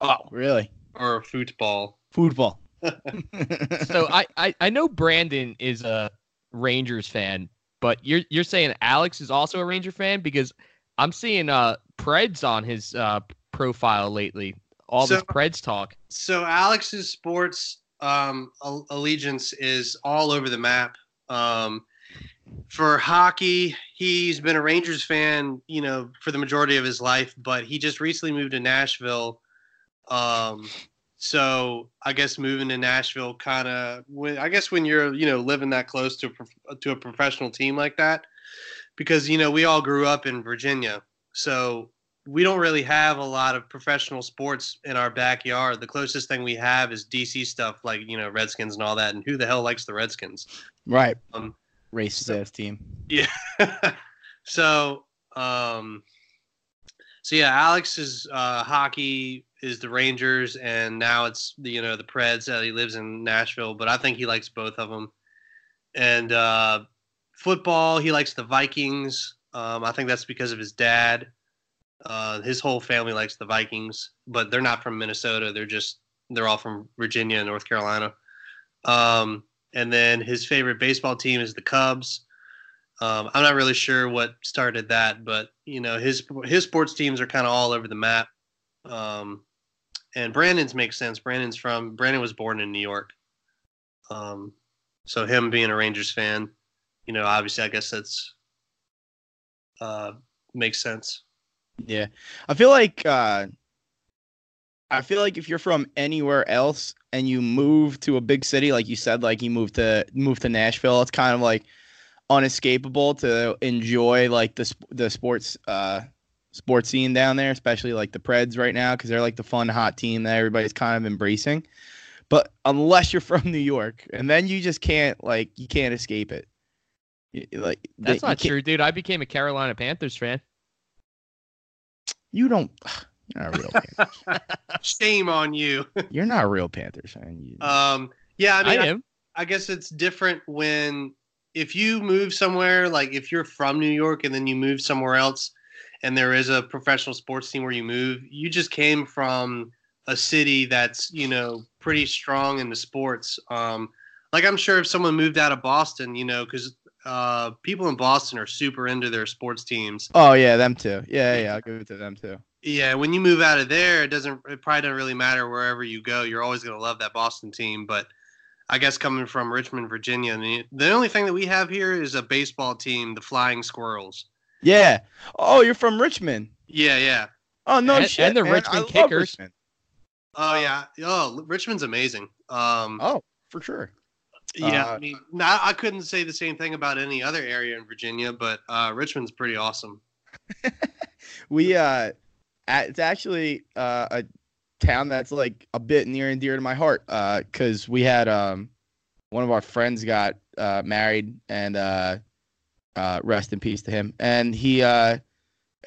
S1: oh, really?
S4: or football.
S1: Football.
S2: So I, I I know Brandon is a Rangers fan, but you're you're saying Alex is also a Ranger fan because I'm seeing uh Preds on his uh profile lately. All this Preds talk.
S4: so Alex's sports um, allegiance is all over the map. Um, for hockey, he's been a Rangers fan, you know, for the majority of his life, but he just recently moved to Nashville. Um, so I guess moving to Nashville kind of, I guess when you're, you know, living that close to a, to a professional team like that, because you know we all grew up in Virginia, so we don't really have a lot of professional sports in our backyard. The closest thing we have is DC stuff, like you know Redskins and all that. And who the hell likes the Redskins?
S1: Right.
S4: Um,
S1: Racist
S4: so-
S1: ass team.
S4: Yeah. so, um, so yeah, Alex's uh, hockey is the Rangers, and now it's the you know the Preds. Uh, he lives in Nashville, but I think he likes both of them. And uh, football, he likes the Vikings. Um, I think that's because of his dad. Uh, his whole family likes the Vikings, but they're not from Minnesota. They're just they're all from Virginia and North Carolina. Um, and then his favorite baseball team is the Cubs. Um, I'm not really sure what started that, but you know his his sports teams are kind of all over the map. Um, and Brandon's makes sense. Brandon's from Brandon was born in New York, um, so him being a Rangers fan, you know, obviously I guess that's uh, makes sense.
S1: Yeah. I feel like uh I feel like if you're from anywhere else and you move to a big city, like you said, like you moved to move to Nashville, it's kind of like unescapable to enjoy like the the sports uh sports scene down there, especially like the Preds right now because they're like the fun hot team that everybody's kind of embracing. But unless you're from New York, and then you just can't like you can't escape it. You- Like
S2: That's
S1: you
S2: not true, dude. I became a Carolina Panthers fan.
S1: You don't. You're not a real. Panther.
S4: Shame on you.
S1: You're not a real Panthers fan. You,
S4: Um, yeah, I
S2: I,
S4: mean, I,
S2: am.
S4: I guess it's different when if you move somewhere, like if you're from New York and then you move somewhere else, and there is a professional sports team where you move, you just came from a city that's you know pretty strong in the sports. Um, like I'm sure if someone moved out of Boston, you know, because uh, people in Boston are super into their sports teams.
S1: Oh yeah, them too. Yeah, yeah, I'll give it to them too.
S4: Yeah, when you move out of there, it doesn't. It probably doesn't really matter wherever you go. You're always going to love that Boston team. But I guess coming from Richmond, Virginia, the, the only thing that we have here is a baseball team, the Flying Squirrels.
S1: Yeah. Oh, you're from Richmond.
S4: Yeah, yeah.
S1: Oh no
S2: And-
S1: shit.
S2: and the
S1: man.
S2: Richmond
S1: I
S2: Kickers.
S1: Richmond.
S4: Oh yeah. Oh, Richmond's amazing. Um,
S1: Oh, for sure.
S4: yeah.
S1: uh,
S4: I mean, no, I couldn't say the same thing about any other area in Virginia, but uh, Richmond's pretty awesome.
S1: We uh, it's actually uh, a town that's like a bit near and dear to my heart. Uh, cause we had um, one of our friends got uh married and uh, uh, rest in peace to him. And he uh,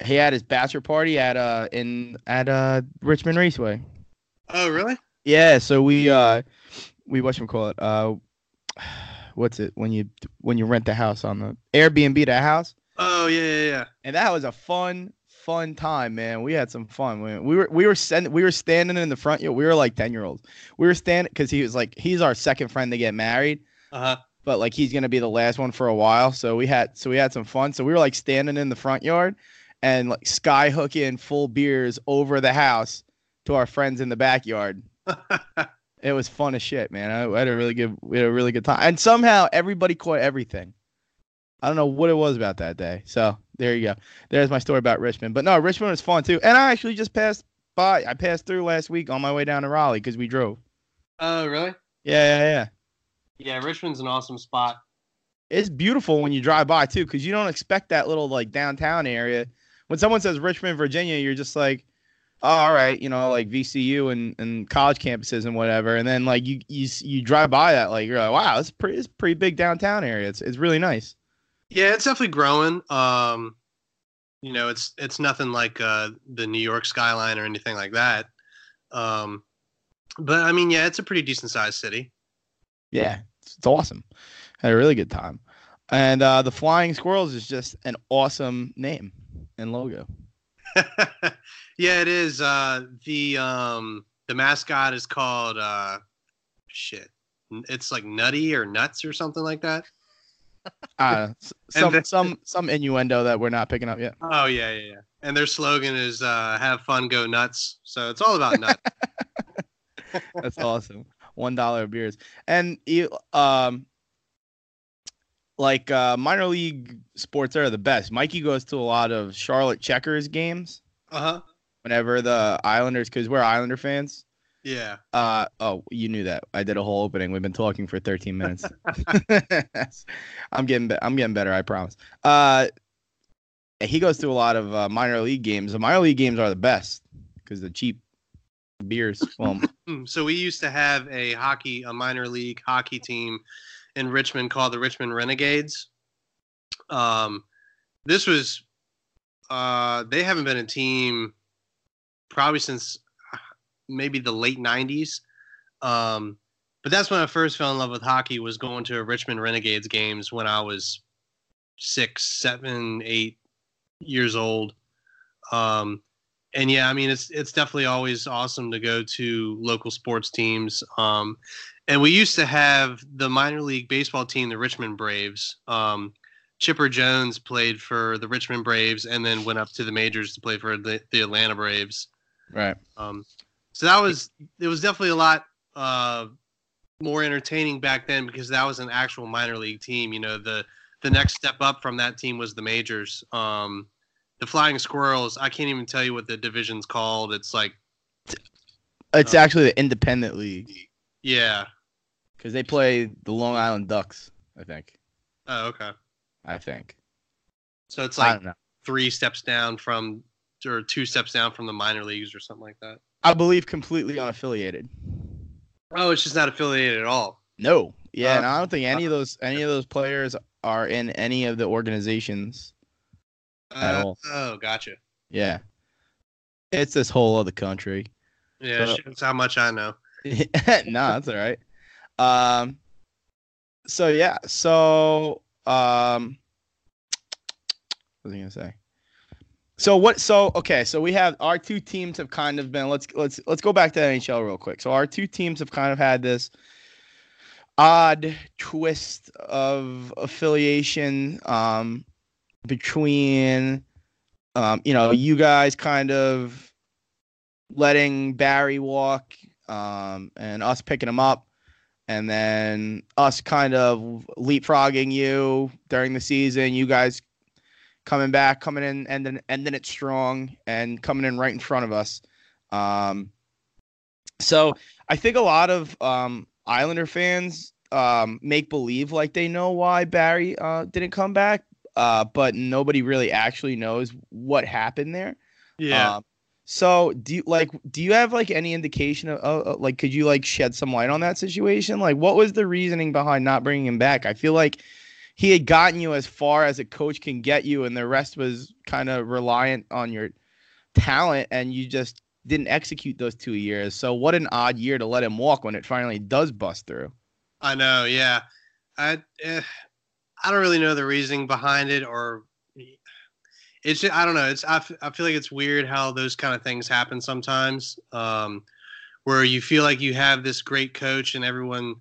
S1: he had his bachelor party at uh in at uh Richmond Raceway.
S4: Oh, really?
S1: Yeah, so we uh we what you call it uh what's it when you when you rent the house on the Airbnb that house
S4: Oh, yeah, yeah, yeah.
S1: and that was a fun fun time man we had some fun we, we were we were send, we were standing in the front yard we were like 10 year olds we were standing because he was like he's our second friend to get married
S4: Uh huh.
S1: But like he's gonna be the last one for a while so we had so we had some fun so we were like standing in the front yard and like sky hooking full beers over the house to our friends in the backyard it was fun as shit, man. I, I had a really good, we had a really good time, and somehow everybody caught everything. I don't know what it was about that day. So there you go. There's my story about Richmond. But no, Richmond was fun too, and I actually just passed by. I passed through last week on my way down to Raleigh because we drove.
S4: oh, really?
S1: Yeah, yeah, yeah.
S4: Yeah, Richmond's an awesome spot.
S1: It's beautiful when you drive by too, because you don't expect that little like downtown area. When someone says Richmond, Virginia, you're just like, oh, all right, you know, like VCU and, and college campuses and whatever. And then like you you you drive by that, like you're like, wow, it's pretty it's pretty big downtown area. It's it's really nice.
S4: Yeah, it's definitely growing. Um, you know, it's it's nothing like uh, the New York skyline or anything like that. Um, but I mean, yeah, it's a pretty decent sized city.
S1: Yeah, it's, awesome. Had a really good time. And uh, the Flying Squirrels is just an awesome name and logo.
S4: yeah, it is. Uh, the um, the mascot is called uh, shit. It's like Nutty or Nuts or something like that.
S1: Uh, some
S4: the-
S1: some some innuendo that we're not picking up yet.
S4: Oh yeah, yeah, yeah. And their slogan is uh, "Have fun, go nuts." So it's all about nuts.
S1: That's awesome. One dollar beers, and you um, like uh, minor league sports are the best. Mikey goes to a lot of Charlotte Checkers games
S4: uh huh.
S1: whenever the Islanders, because we're Islander fans.
S4: Yeah.
S1: Uh oh, you knew that. I did a whole opening. We've been talking for 13 minutes. I'm getting be- I'm getting better, I promise. Uh he goes to a lot of uh, minor league games. The minor league games are the best because the cheap beers. Well,
S4: So we used to have a hockey, a minor league hockey team in Richmond called the Richmond Renegades. Um, this was, uh, they haven't been a team probably since uh, maybe the late '90s. Um, but that's when I first fell in love with hockey. Was going to Richmond Renegades games when I was six, seven, eight years old. Um, and yeah, I mean it's it's definitely always awesome to go to local sports teams. Um, and we used to have the minor league baseball team, the Richmond Braves. Um, Chipper Jones played for the Richmond Braves and then went up to the majors to play for the, the Atlanta Braves.
S1: right.
S4: Um, so that was it was definitely a lot uh, more entertaining back then because that was an actual minor league team. You know, the the next step up from that team was the majors. Um, the Flying Squirrels. I can't even tell you what the division's called. It's like
S1: It's
S4: Uh,
S1: actually the independent league
S4: yeah.
S1: because they play the Long Island Ducks. I think.
S4: Oh, okay.
S1: I think.
S4: So it's like three steps down from or two steps down from the minor leagues or something like that.
S1: I believe completely unaffiliated.
S4: Oh, it's just not affiliated at all.
S1: No. Yeah,
S4: Uh,
S1: and I don't think any of those any of those players are in any of the organizations. At
S4: Uh,
S1: all.
S4: Oh, gotcha.
S1: Yeah. It's this whole other country.
S4: Yeah, shows how much I know.
S1: no, that's all right. Um so yeah, so um what was I gonna say? So what so okay, so we have our two teams have kind of been let's let's let's go back to the NHL real quick. So our two teams have kind of had this odd twist of affiliation um between um you know you guys kind of letting Barry walk um and us picking him up and then us kind of leapfrogging you during the season you guys coming back coming in and then ending it strong and coming in right in front of us. Um so I think a lot of um Islander fans um make believe like they know why Barry uh didn't come back uh but nobody really actually knows what happened there
S4: Yeah.
S1: um, so do you like do you have like any indication of uh, uh, like could you like shed some light on that situation? Like what was the reasoning behind not bringing him back? I feel like he had gotten you as far as a coach can get you and the rest was kind of reliant on your talent and you just didn't execute those 2 years. So what an odd year to let him walk when it finally does bust through.
S4: I know, yeah. I eh, I don't really know the reasoning behind it, or it's just, I don't know. It's I, f- I feel like it's weird how those kind of things happen sometimes, um, where you feel like you have this great coach and everyone,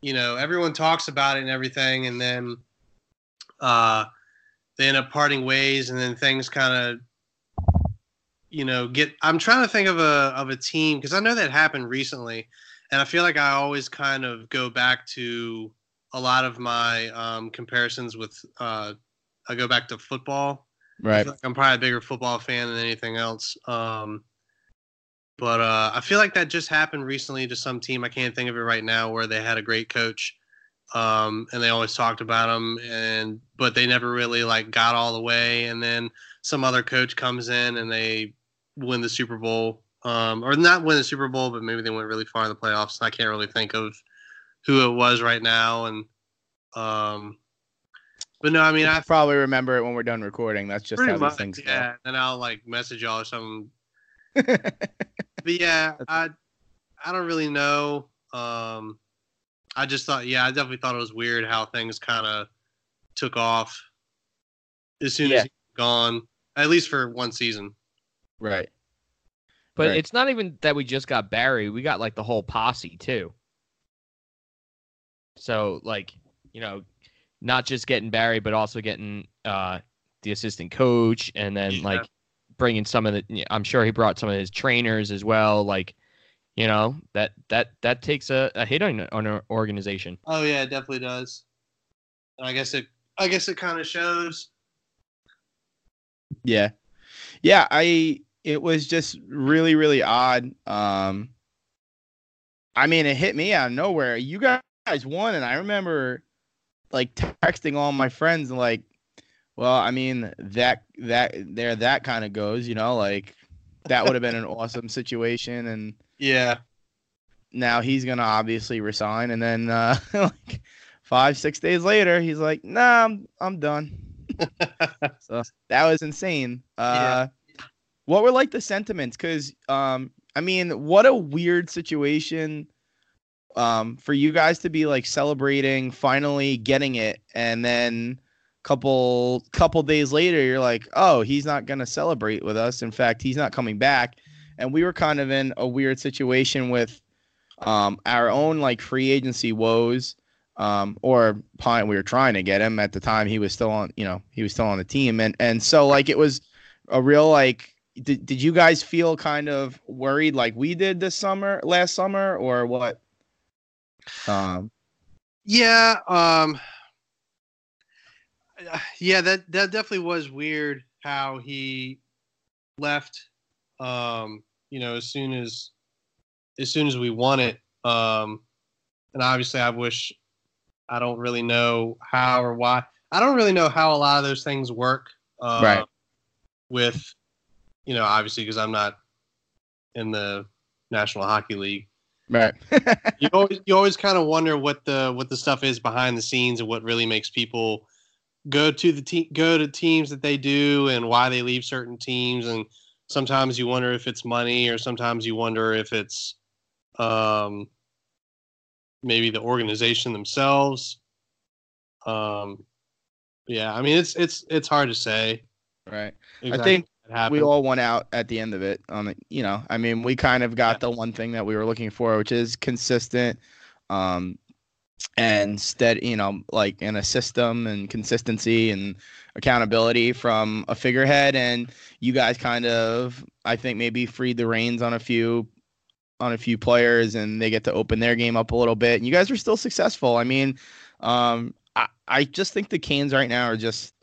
S4: you know, everyone talks about it and everything, and then uh, they end up parting ways, and then things kind of you know get i'm trying to think of a of a team because i know that happened recently and I feel like I always kind of go back to a lot of my um, comparisons with. Uh, I go back to football.
S1: Right.
S4: like I'm probably a bigger football fan than anything else. Um, but uh, I feel like that just happened recently to some team. I can't think of it right now where they had a great coach, um, and they always talked about him, and but they never really like got all the way. And then some other coach comes in and they win the Super Bowl, um, or not win the Super Bowl, but maybe they went really far in the playoffs. I can't really think of who it was right now, and um, but no, I mean I
S1: I probably remember it when we're done recording. That's just how
S4: much,
S1: these things go.
S4: yeah. And I'll like message y'all or something. But yeah, I I don't really know. Um, I just thought, yeah, I definitely thought it was weird how things kind of took off as soon
S1: Yeah.
S4: as he was gone, at least for one season.
S1: right.
S2: But
S1: Right.
S2: it's not even that we just got Barry. We got like the whole posse too. So like, you know, not just getting Barry, but also getting uh the assistant coach and then
S4: Yeah.
S2: like bringing some of the I'm sure he brought some of his trainers as well. Like, you know, that that that takes a, a hit on on our organization.
S4: Oh yeah, it definitely does. And I guess it, I guess it kind of shows.
S1: Yeah. Yeah, I it was just really really odd. Um I mean, it hit me out of nowhere. You guys won and I remember like texting all my friends and like Well, I mean that that there that kind of goes, you know, like that would have been an awesome situation, and
S4: Yeah.
S1: now he's gonna obviously resign, and then uh, like five six days later, he's like, "Nah, I'm I'm done." so that was insane. Uh, What were like the sentiments? Because um, I mean, what a weird situation um for you guys to be like celebrating finally getting it, and then couple couple days later you're like oh he's not going to celebrate with us. In fact he's not coming back. And we were kind of in a weird situation with um our own like free agency woes um or Pine we were trying to get him. At the time he was still on you know he was still on the team. And and so like it was a real like did, did you guys feel kind of worried like we did this summer last summer or what um
S4: Yeah, um yeah, that that definitely was weird how he left um, you know, as soon as as soon as we won it. Um and obviously I wish I don't really know how or why. I don't really know how a lot of those things work uh,
S1: Right.
S4: with you know, obviously because I'm not in the National Hockey League
S1: right.
S4: You always you always kind of wonder what the what the stuff is behind the scenes and what really makes people go to the team go to teams that they do and why they leave certain teams. And sometimes you wonder if it's money or sometimes you wonder if it's um maybe the organization themselves. Um yeah i mean it's it's it's hard to say.
S1: Right.
S4: Exactly.
S1: think
S4: what happened.
S1: We all went out at the end of it on the you know i mean we kind of got the one thing that we were looking for which is consistent um and steady you know like in a system and consistency and accountability from a figurehead. And you guys kind of i think maybe freed the reins on a few on a few players and they get to open their game up a little bit. And you guys are still successful. I mean um i, I just think the canes right now are just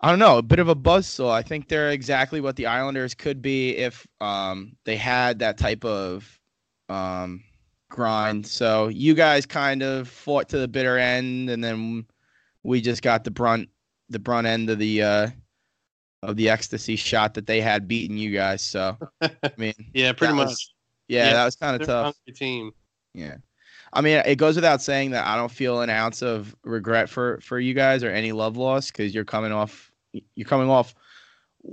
S1: I don't know, a bit of a buzzsaw. I think they're exactly what the Islanders could be if um, they had that type of um, grind. So you guys kind of fought to the bitter end, and then we just got the brunt, the brunt end of the uh, of the ecstasy shot that they had beating you guys. So I mean,
S4: yeah pretty much
S1: was- yeah,
S4: Yeah,
S1: that was kind of tough.
S4: team
S1: Yeah. I mean, it goes without saying that I don't feel an ounce of regret for for you guys or any love loss because you're coming off you're coming off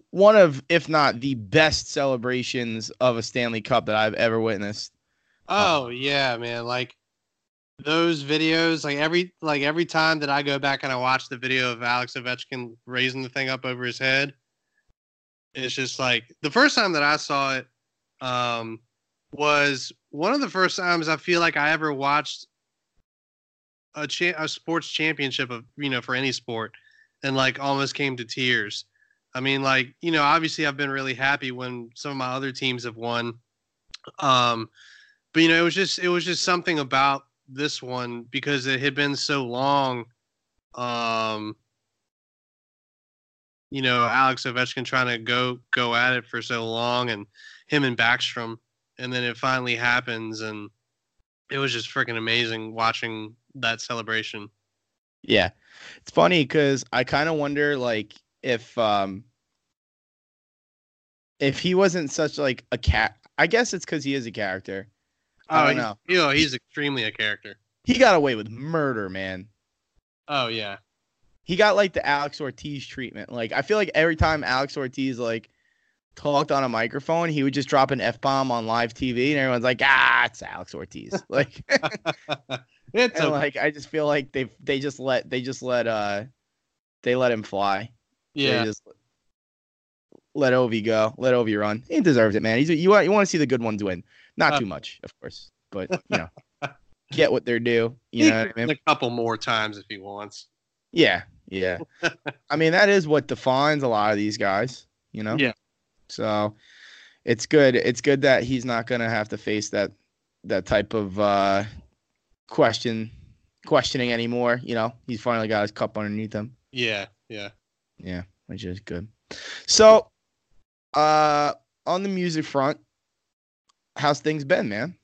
S1: one of, if not the best celebrations of a Stanley Cup that I've ever witnessed.
S4: Oh yeah, man. Like those videos, like every like every time that I go back and I watch the video of Alex Ovechkin raising the thing up over his head, it's just like the first time that I saw it um was one of the first times I feel like I ever watched a cha- a sports championship of you know for any sport and like almost came to tears. I mean like, you know, obviously I've been really happy when some of my other teams have won. Um but you know, it was just it was just something about this one because it had been so long. Um, you know, Alex Ovechkin trying to go go at it for so long, and him and Backstrom, and then it finally happens, and it was just freaking amazing watching that celebration.
S1: Yeah. It's funny because I kind of wonder like if um if he wasn't such like a cat I guess it's because he is a character. I don't
S4: he's-
S1: know.
S4: You know, he's extremely a character.
S1: He got away with murder, man.
S4: Oh yeah,
S1: he got like the Alex Ortiz treatment. Like I feel like every time Alex Ortiz like talked on a microphone, he would just drop an F bomb on live TV and everyone's like, ah, it's Alex Ortiz. Like
S4: it's okay.
S1: like I just feel like they they just let they just let uh they let him fly. They
S4: yeah.
S1: just let Ovi go. Let Ovi run. He deserves it, man. He's you want you want to see the good ones win. Not
S4: Uh,
S1: too much, of course. But you know, get what they're due. You know I mean?
S4: a couple more times if he wants.
S1: Yeah, yeah. I mean, that is what defines a lot of these guys, you know?
S4: Yeah.
S1: So it's good. It's good that he's not gonna have to face that that type of uh question questioning anymore. You know, he's finally got his cup underneath him.
S4: Yeah, yeah.
S1: Yeah, which is good. So uh on the music front, how's things been, man?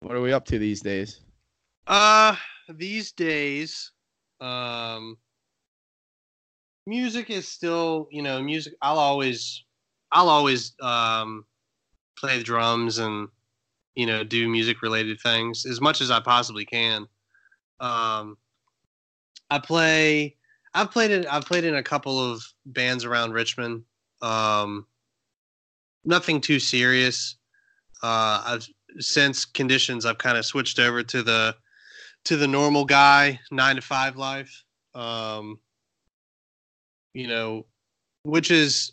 S1: What are we up to these days?
S4: Uh these days, um music is still, you know, music. I'll always, I'll always um, play the drums and you know do music related things as much as I possibly can. Um, I play. I've played in. I've played in a couple of bands around Richmond. Um, nothing too serious. Uh, I've since conditions. I've kind of switched over to the to the normal guy nine to five life. Um, you know, which is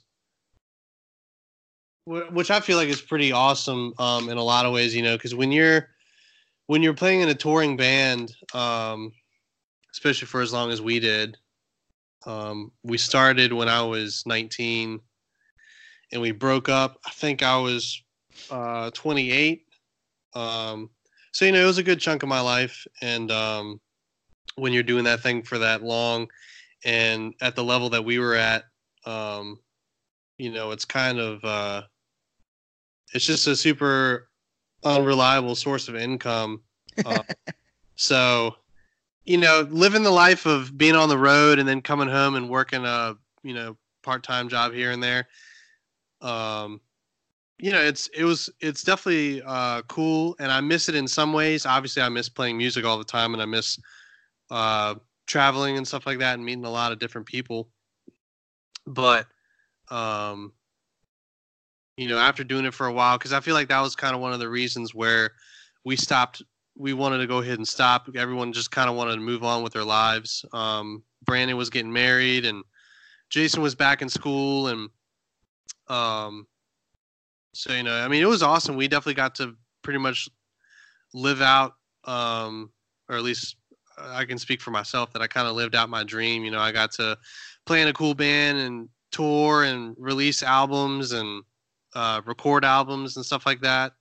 S4: which I feel like is pretty awesome um, in a lot of ways. You know, because when you're when you're playing in a touring band, um, especially for as long as we did, um, we started when I was 19, and we broke up. I think I was uh, 28. Um, so you know, it was a good chunk of my life, and um, when you're doing that thing for that long, and at the level that we were at, um, you know, it's kind of uh, it's just a super unreliable source of income. Uh, so, you know, living the life of being on the road and then coming home and working a you know part time job here and there. Um, you know, it's it was it's definitely uh, cool, and I miss it in some ways. Obviously, I miss playing music all the time, and I miss uh, traveling and stuff like that, and meeting a lot of different people. But um, you know, after doing it for a while, because I feel like that was kind of one of the reasons where we stopped. We wanted to go ahead and stop. Everyone just kind of wanted to move on with their lives. Um, Brandon was getting married, and Jason was back in school, and um, so you know, I mean, it was awesome. We definitely got to pretty much live out, um, or at least I can speak for myself that I kind of lived out my dream. You know, I got to play in a cool band and tour and release albums and uh, record albums and stuff like that.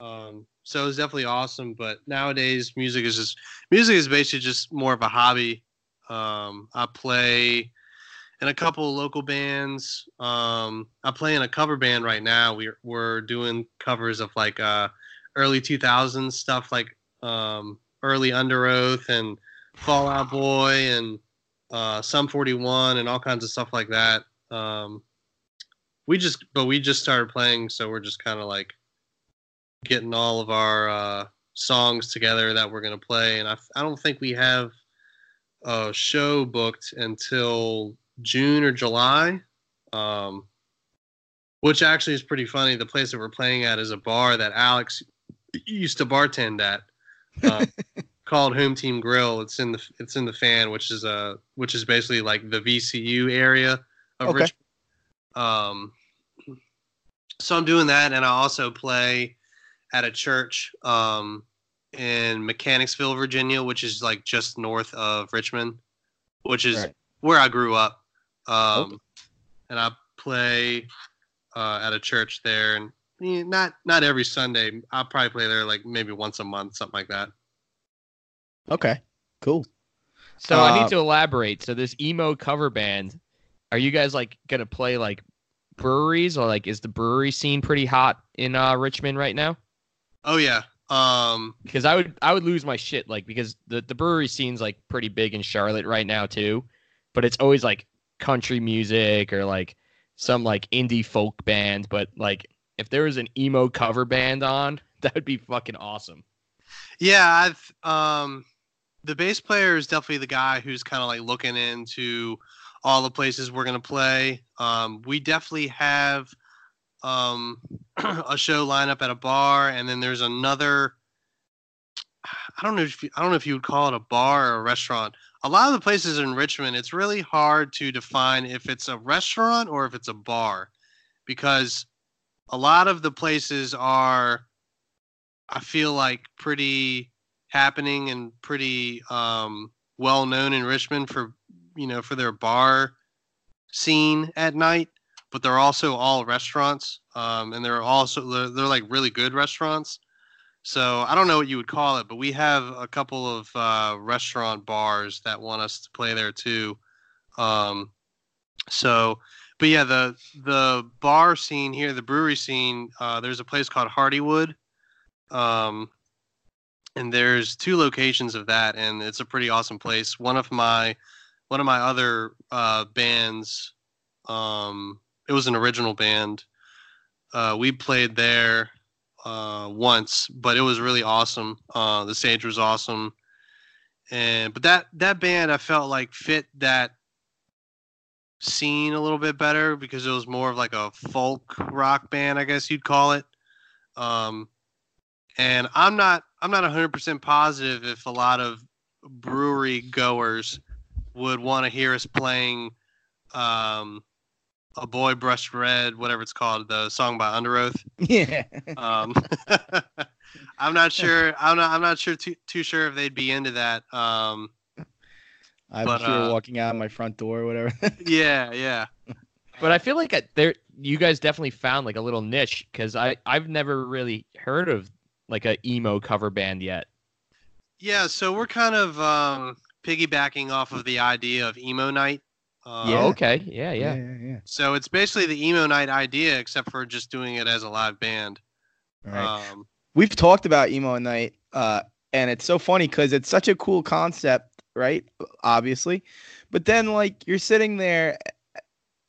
S4: Um, so it was definitely awesome. But nowadays, music is just music is basically just more of a hobby. Um, I play in a couple of local bands. Um, I play in a cover band right now. We're we're doing covers of like uh, early 2000s stuff, like um, early Underoath and Fallout Boy and uh, Sum 41 and all kinds of stuff like that. Um, we just, but we just started playing, so we're just kind of like getting all of our uh, songs together that we're gonna play. And I, I don't think we have a show booked until June or July. Um, which actually is pretty funny. The place that we're playing at is a bar that Alex used to bartend at, um, called Home Team Grill. It's in the it's in the fan, which is a which is basically like the VCU area of
S1: Okay.
S4: Richmond. Um, so I'm doing that, and I also play at a church um, in Mechanicsville, Virginia, which is like just north of Richmond, which is
S1: Right.
S4: where I grew up. Um, And I play uh, at a church there, and not not every Sunday. I'll probably play there like maybe once a month, something like that.
S1: Okay. Cool.
S2: So I
S1: Uh,
S2: need to elaborate. So this emo cover band, are you guys like gonna play like breweries or like is the brewery scene pretty hot in uh, Richmond right now?
S4: Oh yeah. Um,
S2: Because I would I would lose my shit like because the the brewery scene's like pretty big in Charlotte right now too, but it's always like country music or like some like indie folk band. But like if there was an emo cover band on, that would be fucking awesome.
S4: Yeah, I've um the bass player is definitely the guy who's kind of like looking into all the places we're gonna play. Um, we definitely have um a show lineup at a bar, and then there's another. I don't know if you, I don't know if you would call it a bar or a restaurant. A lot of the places in Richmond, it's really hard to define if it's a restaurant or if it's a bar, because a lot of the places are I feel like pretty happening and pretty um, well known in Richmond for you know for their bar scene at night, but they're also all restaurants, um, and they're also they're, they're like really good restaurants. So I don't know what you would call it, but we have a couple of uh, restaurant bars that want us to play there too. Um, so, but yeah, the the bar scene here, the brewery scene, uh, there's a place called Hardywood um, and there's two locations of that, and it's a pretty awesome place. One of my one of my other uh, bands. Um, it was an original band. Uh, we played there uh, once, but it was really awesome. Uh, the stage was awesome, and but that that band I felt like fit that scene a little bit better because it was more of like a folk rock band, I guess you'd call it. Um, and I'm not I'm not 100% positive if a lot of brewery goers would want to hear us playing um, a boy brushed red, whatever it's called, the song by Underoath.
S1: Yeah.
S4: Um, I'm not sure. I'm not. I'm not sure too too sure if they'd be into that. Um,
S1: I'm
S4: But,
S1: sure
S4: uh,
S1: walking out my front door or whatever.
S4: yeah, yeah.
S2: But I feel like I- there, you guys definitely found like a little niche because I I've never really heard of like a emo cover band yet.
S4: Yeah, so we're kind of um, piggybacking off of the idea of emo night. Uh,
S1: Yeah.
S2: Okay. Yeah, yeah.
S1: yeah, yeah.
S4: So it's basically the emo night idea, except for just doing it as a live band.
S1: All right.
S4: Um,
S1: We've talked about emo night, uh, and it's so funny because it's such a cool concept, right? Obviously, but then like you're sitting there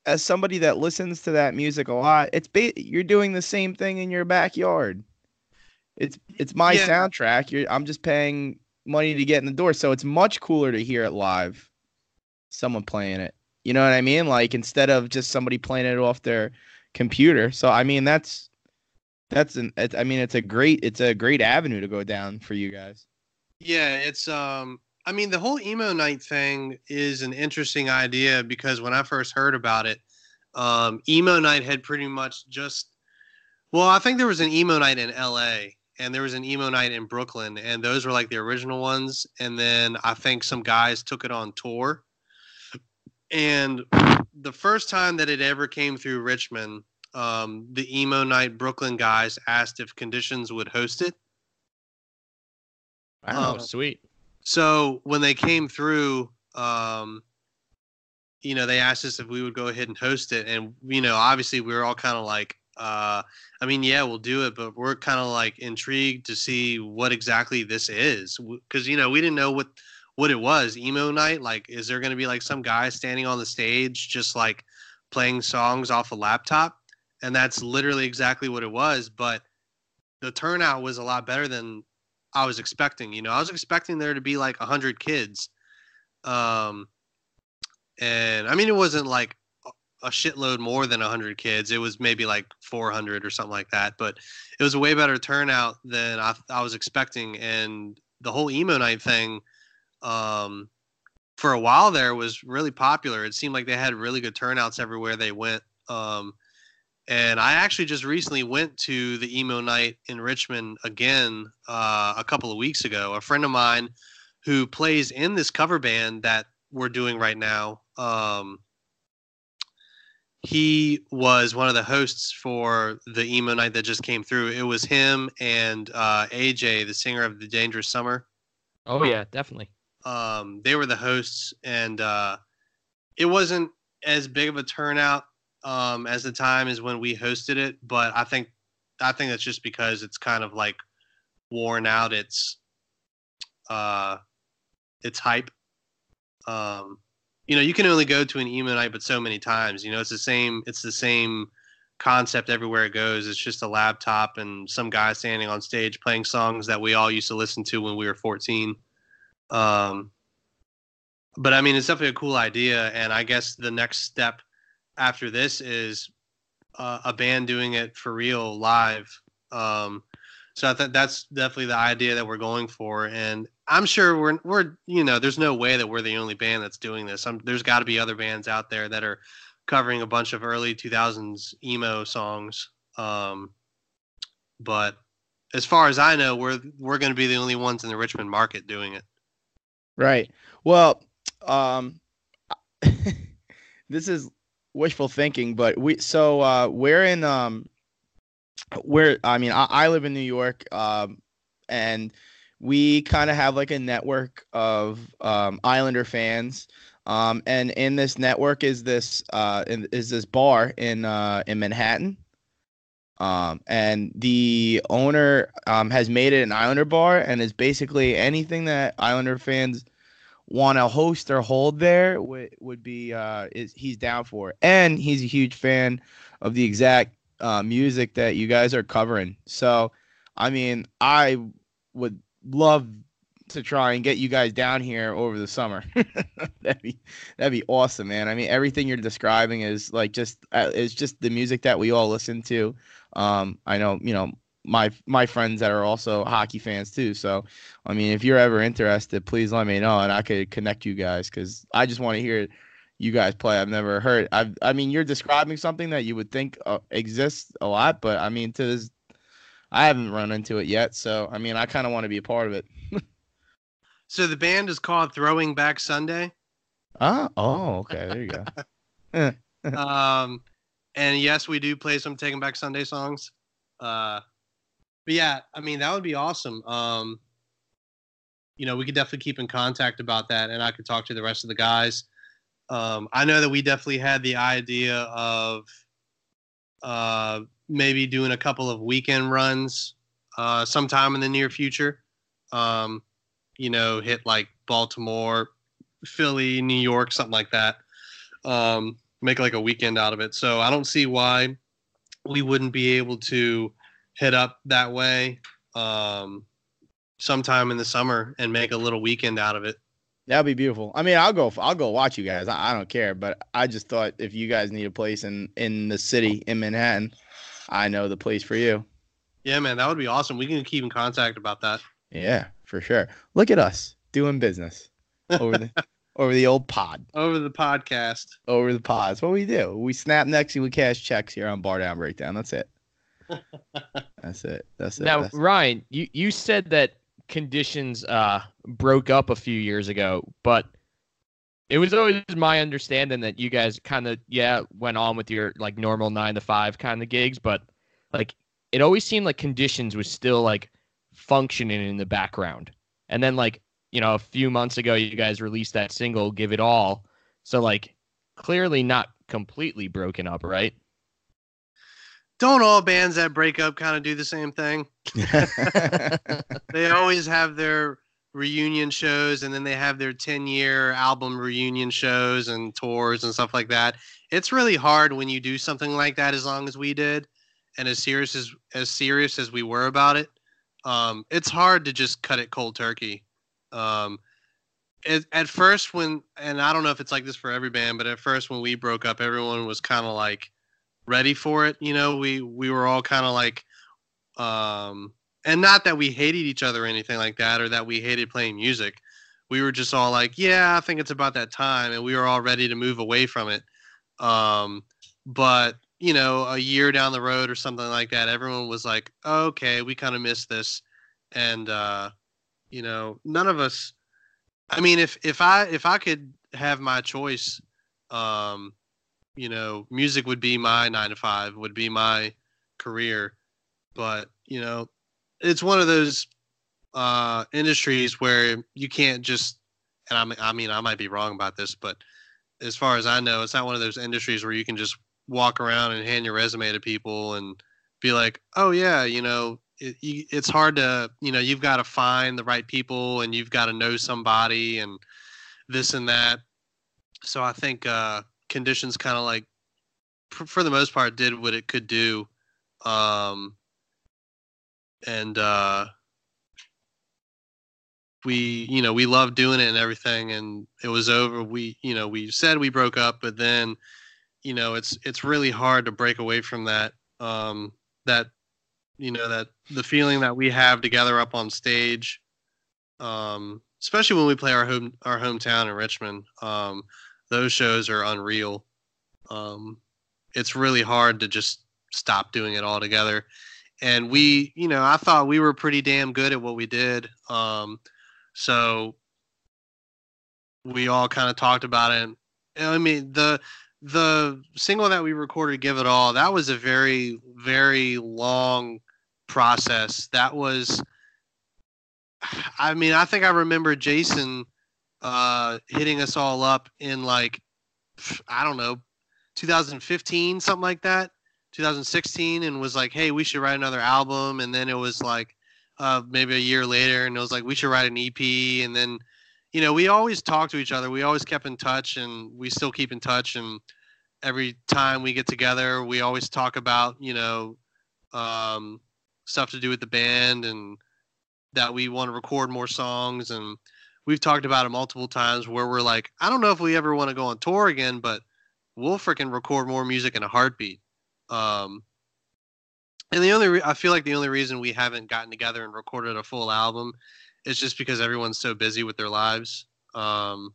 S1: as somebody that listens to that music a lot. It's ba- you're doing the same thing in your backyard. It's it's my
S4: Yeah.
S1: soundtrack. You're I'm just paying money to get in the door, so it's much cooler to hear it live. Someone playing it. You know what I mean? Like instead of just somebody playing it off their computer. So I mean that's that's an I mean it's a great it's a great avenue to go down for you guys.
S4: yeah, it's. Um, I mean, the whole emo night thing is an interesting idea because when I first heard about it, um, emo night had pretty much just. Well, I think there was an emo night in L.A. and there was an emo night in Brooklyn, and those were like the original ones. And then I think some guys took it on tour. And the first time that it ever came through Richmond, um, the emo night Brooklyn guys asked if Conditions would host it.
S2: Oh,
S4: Um,
S2: sweet.
S4: So when they came through, um, you know, they asked us if we would go ahead and host it, and you know, obviously we were all kind of like, uh, I mean, yeah, we'll do it, but we're kind of like intrigued to see what exactly this is, because you know, we didn't know what what it was. Emo night, like, is there going to be like some guy standing on the stage just like playing songs off a laptop? And that's literally exactly what it was, but the turnout was a lot better than I was expecting. You know, I was expecting there to be like a hundred kids, um, and I mean, it wasn't like a- shitload more than hundred kids. It was maybe like four hundred or something like that. But it was a way better turnout than I, I was expecting. And the whole emo night thing, um, for a while there was really popular. It seemed like they had really good turnouts everywhere they went. Um, and I actually just recently went to the emo night in Richmond again uh, a couple of weeks ago. A friend of mine who plays in this cover band that we're doing right now. Um, he was one of the hosts for the emo night that just came through. It was him and uh, AJ, the singer of the Dangerous Summer
S2: Oh yeah, definitely.
S4: um, they were the hosts, and uh, it wasn't as big of a turnout um, as the time as when we hosted it. But I think I think that's just because it's kind of like worn out. Its uh, its hype. Um, you know, you can only go to an emo night, but so many times. You know, it's the same. It's the same concept everywhere it goes. It's just a laptop and some guy standing on stage playing songs that we all used to listen to when we were 14. Um, but I mean, it's definitely a cool idea, and I guess the next step after this is uh, a band doing it for real live. Um, so I think that's definitely the idea that we're going for, and I'm sure we're we're you know there's no way that we're the only band that's doing this. i there's got to be other bands out there that are covering a bunch of early 2000s emo songs. Um, but as far as I know, we're we're going to be the only ones in the Richmond market doing it.
S1: Right. Well, um, this is wishful thinking, but we so uh, we're in um, we're I mean I, I live in New York, um, and we kind of have like a network of um, Islander fans. Um, and in this network is this uh, is this bar in uh, in Manhattan. Um, and the owner um, has made it an Islander bar, and is basically anything that Islander fans want to host or hold there would would be uh is he's down for. And he's a huge fan of the exact uh music that you guys are covering. So I mean, I would love to try and get you guys down here over the summer. that'd be that'd be awesome, man. I mean, everything you're describing is like just uh, is just the music that we all listen to. Um, I know, you know, my my friends that are also hockey fans too. So, I mean, if you're ever interested, please let me know and I could connect you guys because I just want to hear you guys play. I've never heard. I I mean, you're describing something that you would think uh, exists a lot, but I mean, to this, I haven't run into it yet. So, I mean, I kind of want to be a part of it.
S4: So the band is called Throwing Back Sunday.
S1: Ah, oh, okay, there you go.
S4: um, and yes, we do play some Taking Back Sunday songs. Uh, but yeah, I mean that would be awesome. Um, you know, we could definitely keep in contact about that, and I could talk to the rest of the guys. Um, I know that we definitely had the idea of uh, maybe doing a couple of weekend runs uh, sometime in the near future. Um, you know, hit like Baltimore, Philly, New York, something like that. Um, make like a weekend out of it. So I don't see why we wouldn't be able to hit up that way um, sometime in the summer and make a little weekend out of it.
S1: That'd be beautiful. I mean, I'll go. I'll go watch you guys. I, I don't care. But I just thought if you guys need a place in in the city in Manhattan, I know the place for you.
S4: Yeah, man, that would be awesome. We can keep in contact about that.
S1: Yeah, for sure. Look at us doing business over the over the old pod,
S4: Over the podcast.
S1: over the pods. What we do? We snap necks and we cash checks here on Bar Down Breakdown. That's it. That's it. That's it.
S2: Now,
S1: That's-
S2: Ryan, you, you said that conditions uh, broke up a few years ago, but it was always my understanding that you guys kind of yeah went on with your like normal nine to five kind of gigs, but like it always seemed like conditions was still like functioning in the background. And then like you know a few months ago, you guys released that single "Give It All," so like clearly not completely broken up, right?
S4: Don't all bands that break up kind of do the same thing? They always have their reunion shows and then they have their 10 year album reunion shows and tours and stuff like that. It's really hard when you do something like that as long as we did and as serious as as serious as we were about it. Um, it's hard to just cut it cold turkey. Um, at, at first when and I don't know if it's like this for every band, but at first when we broke up everyone was kind of like ready for it, you know, we we were all kind of like um and not that we hated each other or anything like that or that we hated playing music. We were just all like yeah i think it's about that time and we were all ready to move away from it. Um, but you know a year down the road or something like that everyone was like okay we kind of missed this. And uh, you know none of us i mean if if i if i could have my choice um, you know music would be my nine to five would be my career. But you know it's one of those uh, industries where you can't just and I'm, I mean I might be wrong about this, but as far as I know, it's not one of those industries where you can just walk around and hand your resume to people and be like, oh yeah, you know, it, it's hard to you know you've got to find the right people and you've got to know somebody and this and that. So I think uh, conditions kind of like for the most part did what it could do. Um, and uh we you know we loved doing it and everything and it was over. We you know we said we broke up but then you know it's it's really hard to break away from that um that you know that the feeling that we have together up on stage um especially when we play our home our hometown in Richmond. Um those shows are unreal. Um it's really hard to just stop doing it all together and we you know i thought we were pretty damn good at what we did um so we all kind of talked about it and i mean the the single that we recorded give it all that was a very very long process. That was i mean i think i remember jason uh hitting us all up in like i don't know 2015 something like that 2016 and was like, "Hey, we should write another album." And then it was like uh, maybe a year later, and it was like, "We should write an EP." And then you know, we always talk to each other. We always kept in touch, and we still keep in touch. And every time we get together, we always talk about you know um, stuff to do with the band and that we want to record more songs. And we've talked about it multiple times where we're like, I don't know if we ever want to go on tour again, but we'll freaking record more music in a heartbeat. Um, and the only re- I feel like the only reason we haven't gotten together and recorded a full album is just because everyone's so busy with their lives. Um,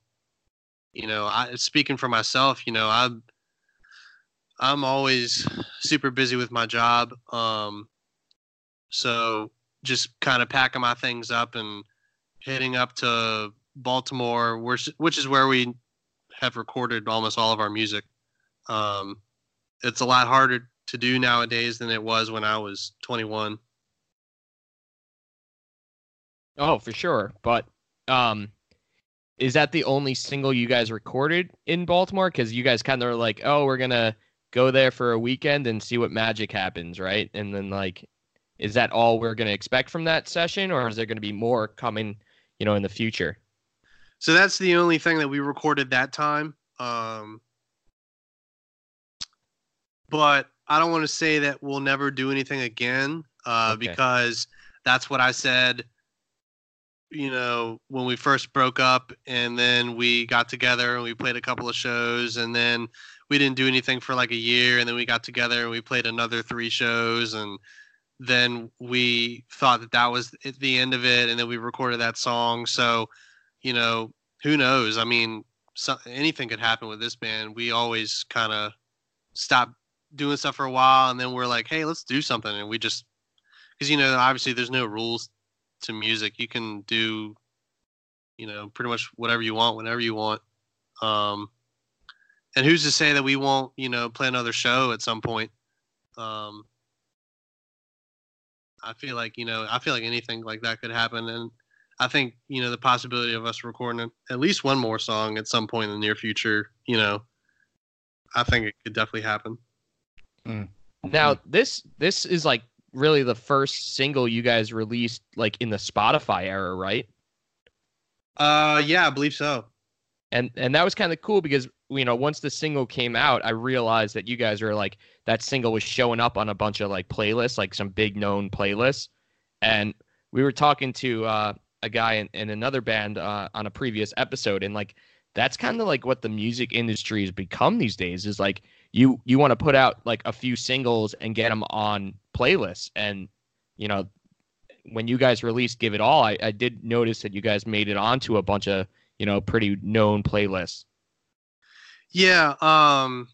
S4: you know, I speaking for myself, you know, I'm I'm always super busy with my job. Um, so just kind of packing my things up and heading up to Baltimore, which which is where we have recorded almost all of our music. Um, it's a lot harder to do nowadays than it was when I was 21.
S2: Oh, for sure. But um is that the only single you guys recorded in Baltimore? Because you guys kind of are like, oh, we're gonna go there for a weekend and see what magic happens, right? And then like, is that all we're gonna expect from that session, or is there gonna be more coming, you know, in the future?
S4: So that's the only thing that we recorded that time. Um, but I don't want to say that we'll never do anything again uh,
S2: Okay.
S4: because that's what I said. You know, when we first broke up, and then we got together and we played a couple of shows, and then we didn't do anything for like a year, and then we got together and we played another three shows, and then we thought that that was the end of it, and then we recorded that song. So, you know, who knows? I mean, so, anything could happen with this band. We always kind of stop doing stuff for a while, and then we're like, hey, let's do something, and we just because you know, obviously, there's no rules to music. You can do, you know, pretty much whatever you want, whenever you want. Um, and who's to say that we won't, you know, play another show at some point? Um, I feel like you know, I feel like anything like that could happen, and I think you know the possibility of us recording at least one more song at some point in the near future. You know, I think it could definitely happen.
S2: Now this this is like really the first single you guys released like in the Spotify era, right?
S4: Uh, yeah, I believe so.
S2: and and that was kind of cool because you know once the single came out i realized that you guys were like that single was showing up on a bunch of like playlists like some big known playlists and we were talking to uh, a guy in, in another band uh, on a previous episode and like that's kind of like what the music industry has become these days is like you you want to put out like a few singles and get them on playlists and you know when you guys released give it all I, I did notice that you guys made it onto a bunch of you know pretty known playlists
S4: Yeah, um,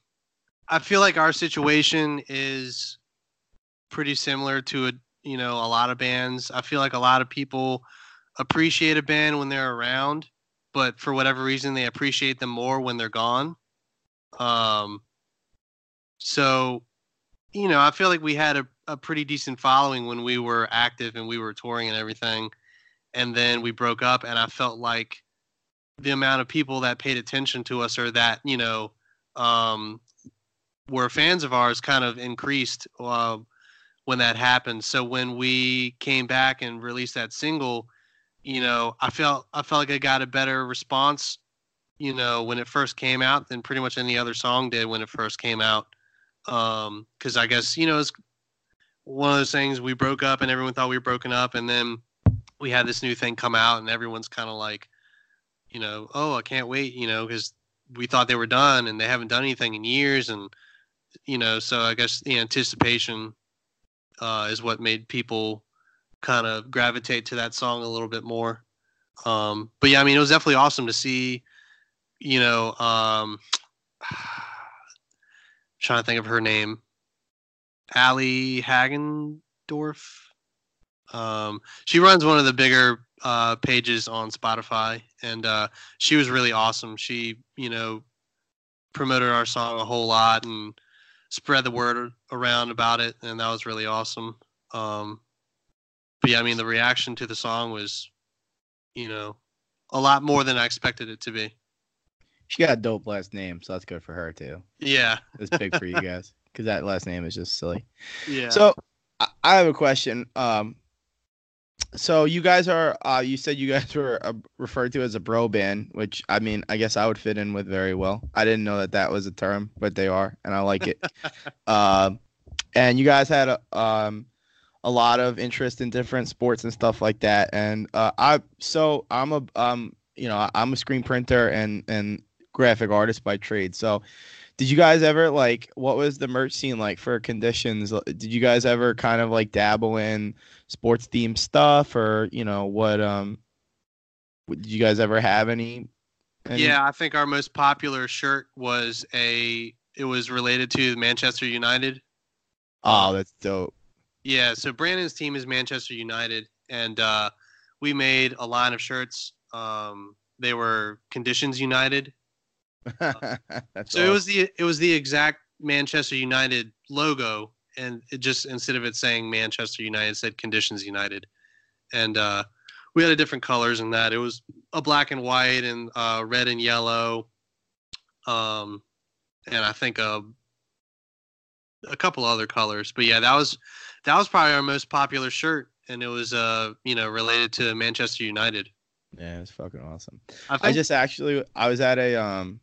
S4: I feel like our situation is pretty similar to a you know a lot of bands. I feel like a lot of people appreciate a band when they're around, but for whatever reason they appreciate them more when they're gone. Um, so you know, I feel like we had a, a pretty decent following when we were active and we were touring and everything, and then we broke up, and I felt like the amount of people that paid attention to us or that you know um, were fans of ours kind of increased uh, when that happened. So when we came back and released that single, you know, I felt I felt like I got a better response, you know, when it first came out than pretty much any other song did when it first came out. Because I guess you know it's one of those things we broke up and everyone thought we were broken up, and then we had this new thing come out and everyone's kind of like you know, oh, I can't wait, you know, because we thought they were done and they haven't done anything in years, and you know, so I guess the anticipation uh, is what made people kind of gravitate to that song a little bit more. Um, but yeah, I mean, it was definitely awesome to see, you know, um, trying to think of her name, Allie Hagendorf. Um, she runs one of the bigger uh, pages on Spotify, and uh, she was really awesome. She, you know, promoted our song a whole lot and spread the word around about it, and that was really awesome. Um, but yeah, I mean, the reaction to the song was, you know, a lot more than I expected it to be.
S1: She got a dope last name, so that's good for her too.
S4: Yeah,
S1: It's big for you guys because that last name is just silly.
S4: yeah.
S1: So I, have a question. Um, so you guys are uh you said you guys were uh, referred to as a bro band which i mean i guess i would fit in with very well i didn't know that that was a term but they are and i like it uh, and you guys had a, um a lot of interest in different sports and stuff like that and uh i so i'm a um you know i'm a screen printer and and graphic artist by trade so did you guys ever like what was the merch scene like for conditions did you guys ever kind of like dabble in sports themed stuff or you know what um did you guys ever have any, any
S4: Yeah, I think our most popular shirt was a. It was related to Manchester United.
S1: oh that's dope
S4: Yeah, so Brandon's team is Manchester United, and uh, we made a line of shirts. Um, they were Conditions United. So it was the it was the exact Manchester United logo, and it just instead of it saying Manchester United, it said Conditions United, and uh, we had a different colors in that. It was a black and white and uh, red and yellow, um, and I think a a couple other colors. But yeah, that was that was probably our most popular shirt, and it was uh you know related to Manchester United.
S1: yeah it's fucking awesome
S4: I think
S1: I just actually I was at a um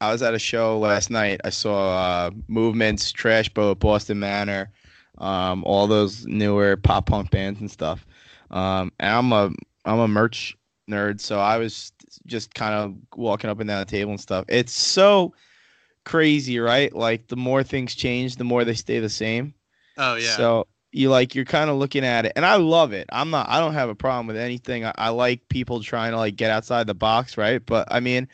S1: I was at a show last night. I saw uh Movements, Trash Boat, Boston Manor, um, all those newer pop punk bands and stuff. Um and I'm a I'm a merch nerd, so I was just kind of walking up and down the table and stuff. It's so crazy, right? Like the more things change, the more they stay the same.
S4: oh yeah
S1: So you like you're kind of looking at it, and I love it. I'm not. I don't have a problem with anything. I, I like people trying to like get outside the box, right? But I mean,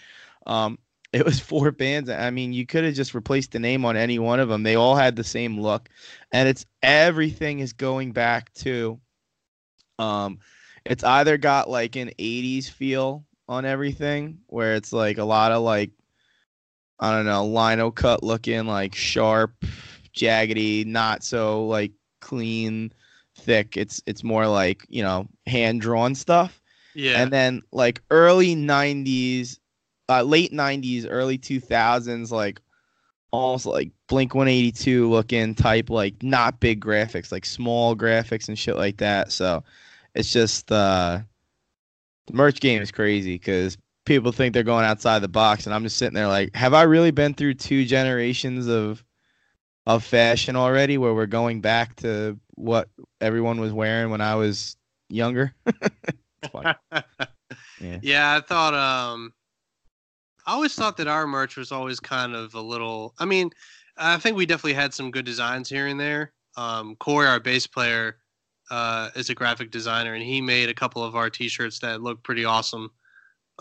S1: um, it was four bands. I mean, you could have just replaced the name on any one of them. They all had the same look, and it's everything is going back to, um, it's either got like an '80s feel on everything, where it's like a lot of like, I don't know, lino cut looking, like sharp, jaggedy, not so like clean, thick. It's it's more like you know hand drawn stuff.
S4: yeah
S1: And then like early '90s, uh, late '90s, early 2000s, like almost like Blink 182 looking type, like not big graphics, like small graphics and shit like that. So it's just uh, the merch game is crazy because people think they're going outside the box, and I'm just sitting there like, have I really been through two generations of of fashion already, where we're going back to what everyone was wearing when I was younger? Yeah.
S4: Yeah, I thought um I always thought that our merch was always kind of a little I mean, I think we definitely had some good designs here and there. Um Corey, our bass player, uh is a graphic designer and he made a couple of our t-shirts that look pretty awesome.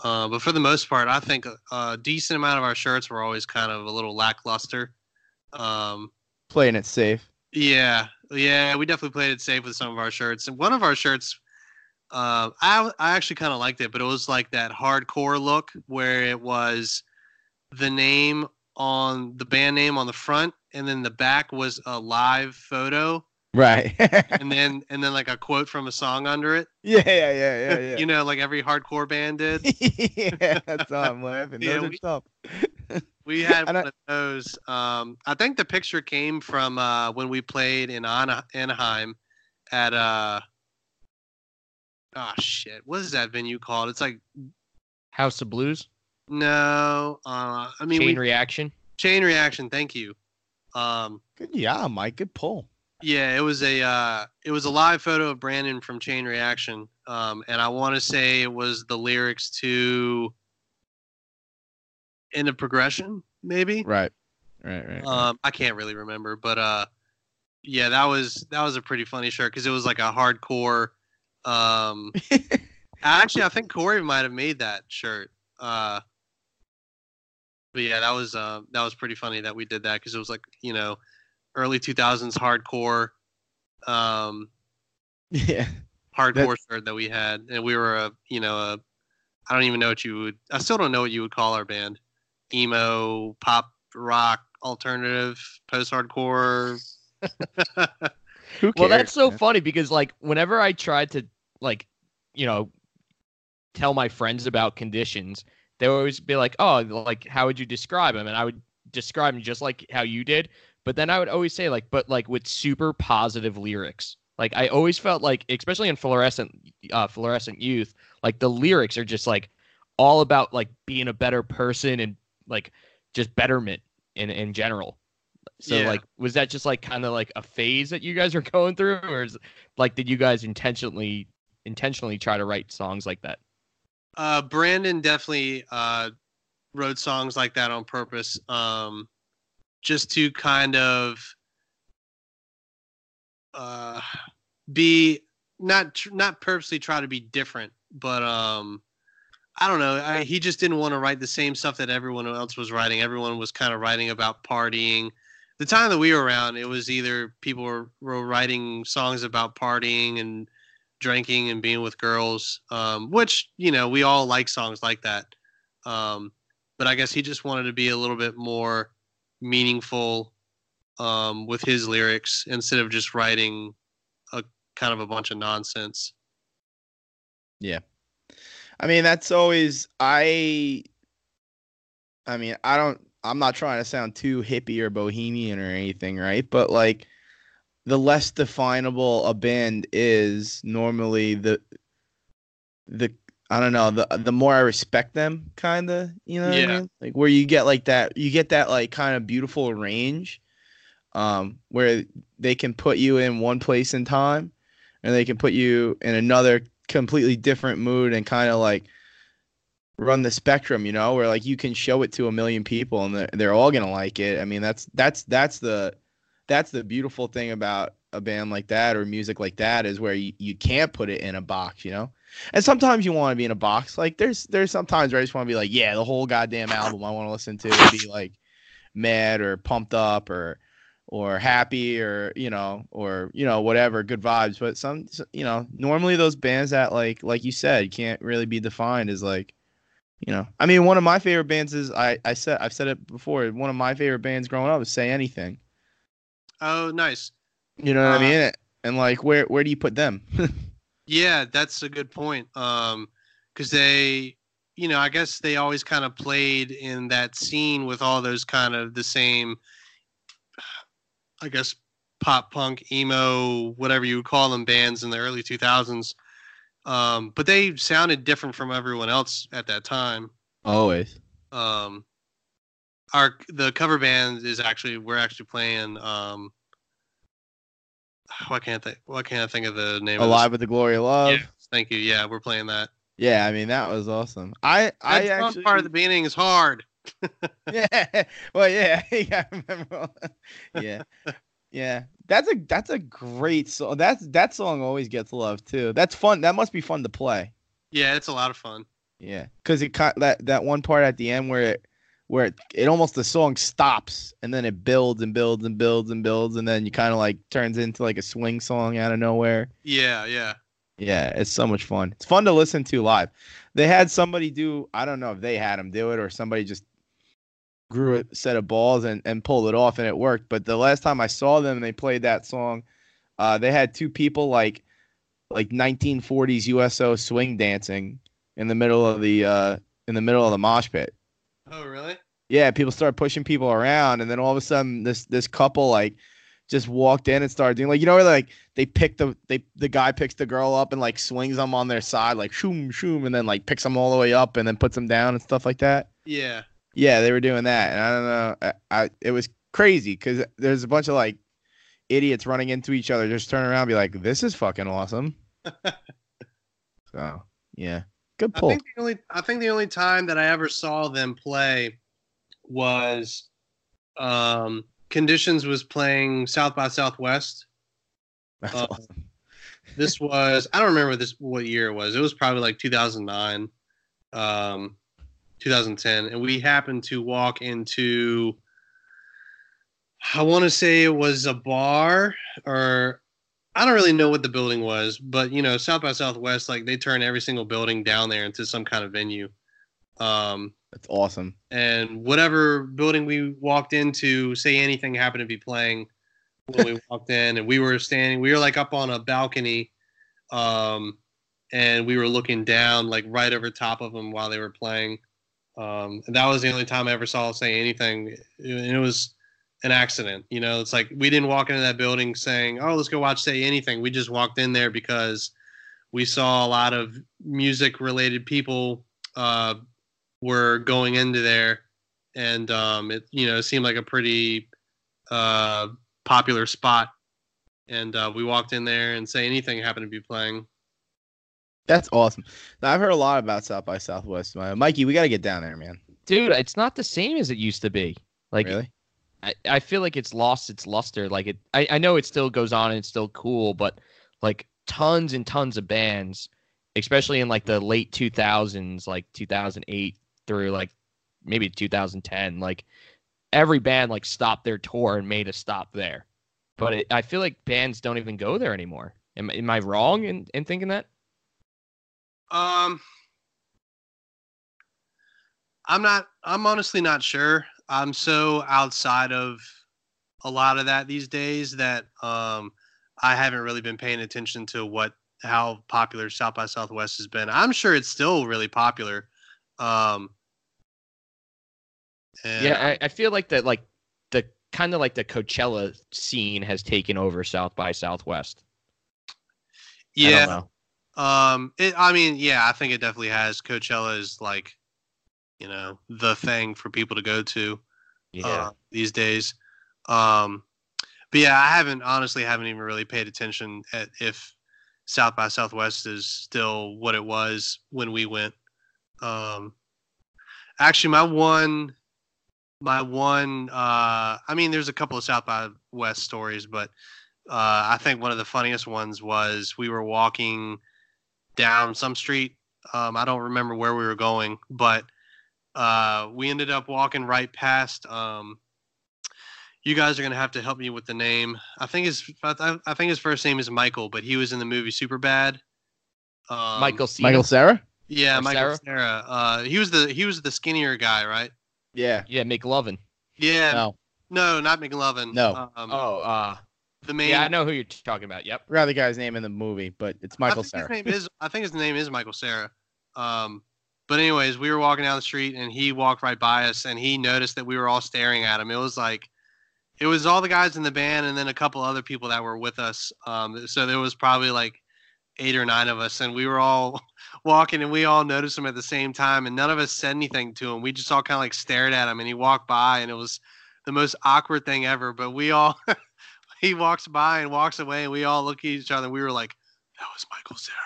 S4: Uh, but for the most part, I think a, a decent amount of our shirts were always kind of a little lackluster. Um,
S1: Playing it safe.
S4: yeah, yeah, we definitely played it safe with some of our shirts. And one of our shirts, uh, I I actually kind of liked it, but it was like that hardcore look where it was the name on the band name on the front, and then the back was a live photo,
S1: Right.
S4: and then and then like a quote from a song under it.
S1: yeah, yeah, yeah, yeah, yeah.
S4: you know, like every hardcore band did.
S1: yeah, that's all I'm laughing.
S4: Yeah,
S1: Those are
S4: we-
S1: tough.
S4: We had one of those. Um, I think the picture came from uh, when we played in Ana- Anaheim at uh oh shit, what is that venue called? It's like
S2: House of Blues,
S4: no, uh, I mean
S2: Chain
S4: we,
S2: Reaction.
S4: chain reaction. Thank you. Um,
S1: Good yeah, Mike. Good pull.
S4: yeah, it was a uh, it was a live photo of Brandon from Chain Reaction, um, and I want to say it was the lyrics to "End of Progression," maybe.
S1: Right. Right, right. right.
S4: Um, I can't really remember, but uh, yeah, that was that was a pretty funny shirt because it was like a hardcore. Um, actually, I think Corey might have made that shirt. Uh, but yeah, that was uh, that was pretty funny that we did that because it was like you know, early two thousands hardcore, um,
S1: yeah.
S4: hardcore shirt that we had, and we were a you know a, I don't even know what you would. I still don't know what you would call our band, emo, pop, rock, alternative, post hardcore.
S1: Who cares?
S2: Well, that's so
S1: man?
S2: funny because like whenever I tried to like, you know, tell my friends about conditions, they would always be like, "Oh, like how would you describe them?" And I would describe them just like how you did, but then I would always say like, "But like with super positive lyrics." Like I always felt like, especially in fluorescent, uh, fluorescent youth, like the lyrics are just like all about like being a better person and like just betterment in in general. So
S4: Yeah.
S2: like, was that just like kind of like a phase that you guys are going through, or is like did you guys intentionally intentionally try to write songs like that?
S4: Uh, Brandon definitely uh, wrote songs like that on purpose, um, just to kind of uh, be not tr- not purposely try to be different, but um, I don't know. I, he just didn't want to write the same stuff that everyone else was writing. Everyone was kind of writing about partying. The time that we were around, it was either people were, were writing songs about partying and drinking and being with girls, um, which you know we all like songs like that. Um, but I guess he just wanted to be a little bit more meaningful um, with his lyrics instead of just writing a kind of a bunch of nonsense.
S1: Yeah, I mean, that's always I. I mean, I don't. I'm not trying to sound too hippie or bohemian or anything, right? But like, the less definable a band is, normally the the I don't know the the more I respect them, kind of. You know, what I
S4: Yeah.
S1: mean? like where you get like that, you get that like kind of beautiful range, um, where they can put you in one place in time, and they can put you in another completely different mood and kind of like run the spectrum, you know, where like you can show it to a million people and they're, they're all gonna like it. I mean, that's that's that's the that's the beautiful thing about a band like that or music like that is where you, you can't put it in a box, you know. And sometimes you want to be in a box. Like there's there's sometimes where I just want to be like, yeah, the whole goddamn album I want to listen to and be like mad or pumped up or or happy or you know or you know whatever good vibes but some you know normally those bands that like like you said can't really be defined as like you know i mean one of my favorite bands is i i said i've said it before one of my favorite bands growing up is say anything
S4: Oh, nice.
S1: you know what
S4: Uh,
S1: i mean and like where where do you put them
S4: Yeah, that's a good point. Um, because they, you know, I guess they always kind of played in that scene with all those kind of the same, I guess, pop punk, emo, whatever you would call them, bands in the early 2000s. Um, but they sounded different from everyone else at that time.
S1: always
S4: Um, our the cover band is actually we're actually playing. Um, why can't I? Why can't I think of the name?
S1: alive with the glory of love?
S4: Yeah, thank you. Yeah, we're playing that.
S1: yeah i mean that was awesome i i
S4: That
S1: actually
S4: part of the beginning is hard.
S1: yeah. Well, yeah. yeah. I remember. Yeah. Yeah. That's a that's a great song. That's that song always gets love too. That's fun. That must be fun to play.
S4: Yeah, it's a lot of fun.
S1: Yeah. Because it cut that that one part at the end where it where it, it almost the song stops and then it builds and builds and builds and builds and then you kind of like turns into like a swing song out of nowhere.
S4: Yeah, yeah.
S1: Yeah, it's so much fun. It's fun to listen to live. They had somebody do, I don't know if they had them do it or somebody just grew a set of balls and, and pulled it off and it worked. But the last time I saw them and they played that song, uh, they had two people like like 1940s USO swing dancing in the middle of the uh, in the middle of the mosh pit.
S4: Oh, really?
S1: Yeah, people started pushing people around, and then all of a sudden, this this couple like just walked in and started doing like you know like they pick the they the guy picks the girl up and like swings them on their side like shoom shoom and then like picks them all the way up and then puts them down and stuff like that.
S4: Yeah.
S1: Yeah, they were doing that, and I don't know, I, I it was crazy because there's a bunch of like idiots running into each other, just turn around and be like, "This is fucking awesome." so yeah, good
S4: I
S1: pull.
S4: think the only I think the only time that I ever saw them play was um Conditions was playing South by Southwest.
S1: That's
S4: uh,
S1: awesome.
S4: This was I don't remember this what year it was. It was probably like 2009, um, 2010, and we happened to walk into. I want to say it was a bar or I don't really know what the building was, but you know, South by Southwest, like they turn every single building down there into some kind of venue. Um,
S1: That's awesome.
S4: and whatever building we walked into, say anything happened to be playing when we walked in, and we were standing, we were like up on a balcony, um, and we were looking down like right over top of them while they were playing. Um, and that was the only time I ever saw say anything, and it was an accident. You know, it's like we didn't walk into that building saying, "Oh, let's go watch Say Anything." We just walked in there because we saw a lot of music related people uh, were going into there, and um, it you know it seemed like a pretty uh, popular spot. And uh, we walked in there, and Say Anything happened to be playing.
S1: That's awesome. Now, I've heard a lot about South by Southwest. Uh, Mikey, we got to get down there, man.
S2: Dude, it's not the same as it used to be. Like
S1: really?
S2: I, I feel like it's lost its luster. Like it I, I know it still goes on and it's still cool, but like tons and tons of bands, especially in like the late two thousands, like two thousand eight through like maybe two thousand ten, like every band like stopped their tour and made a stop there. But it, I feel like bands don't even go there anymore. Am, am I wrong in, in thinking that?
S4: Um, I'm not. I'm honestly not sure. I'm so outside of a lot of that these days that um, I haven't really been paying attention to what how popular South by Southwest has been. I'm sure it's still really popular. Um,
S2: Yeah, I, I feel like that like the kind of like the Coachella scene has taken over South by Southwest.
S4: Yeah. Um, it, I mean, yeah, I think it definitely has. Coachella is like, you know, the thing for people to go to.
S2: Yeah.
S4: uh, these days. Um, but yeah, I haven't honestly haven't even really paid attention at if South by Southwest is still what it was when we went. Um, actually, my one, my one, uh, I mean, there's a couple of South by West stories, but uh, I think one of the funniest ones was we were walking down some street. Um, I don't remember where we were going, but uh, we ended up walking right past. Um, you guys are gonna have to help me with the name. I think his I, I think his first name is Michael, but he was in the movie Superbad. Um,
S2: Michael Cena.
S1: Michael Cera?
S4: yeah,
S2: or
S4: Michael
S2: Sarah.
S4: Cera. Uh, he was the he was the skinnier guy, right?
S1: Yeah.
S2: Yeah, McLovin.
S4: Yeah,
S1: No.
S4: no, not McLovin.
S1: No.
S4: um,
S2: Oh, uh,
S4: the main.
S2: yeah, I know who you're talking about. Yep.
S1: Forgot the guy's name in the movie, but it's Michael
S4: I
S1: Cera.
S4: His name is I think his name is Michael Cera. Um, but anyways, we were walking down the street and he walked right by us and he noticed that we were all staring at him. It was like it was all the guys in the band and then a couple other people that were with us. Um, so there was probably like eight or nine of us and we were all walking and we all noticed him at the same time and none of us said anything to him. We just all kind of like stared at him and he walked by and it was the most awkward thing ever. But we all he walks by and walks away and we all look at each other and we were like, that was Michael Cera.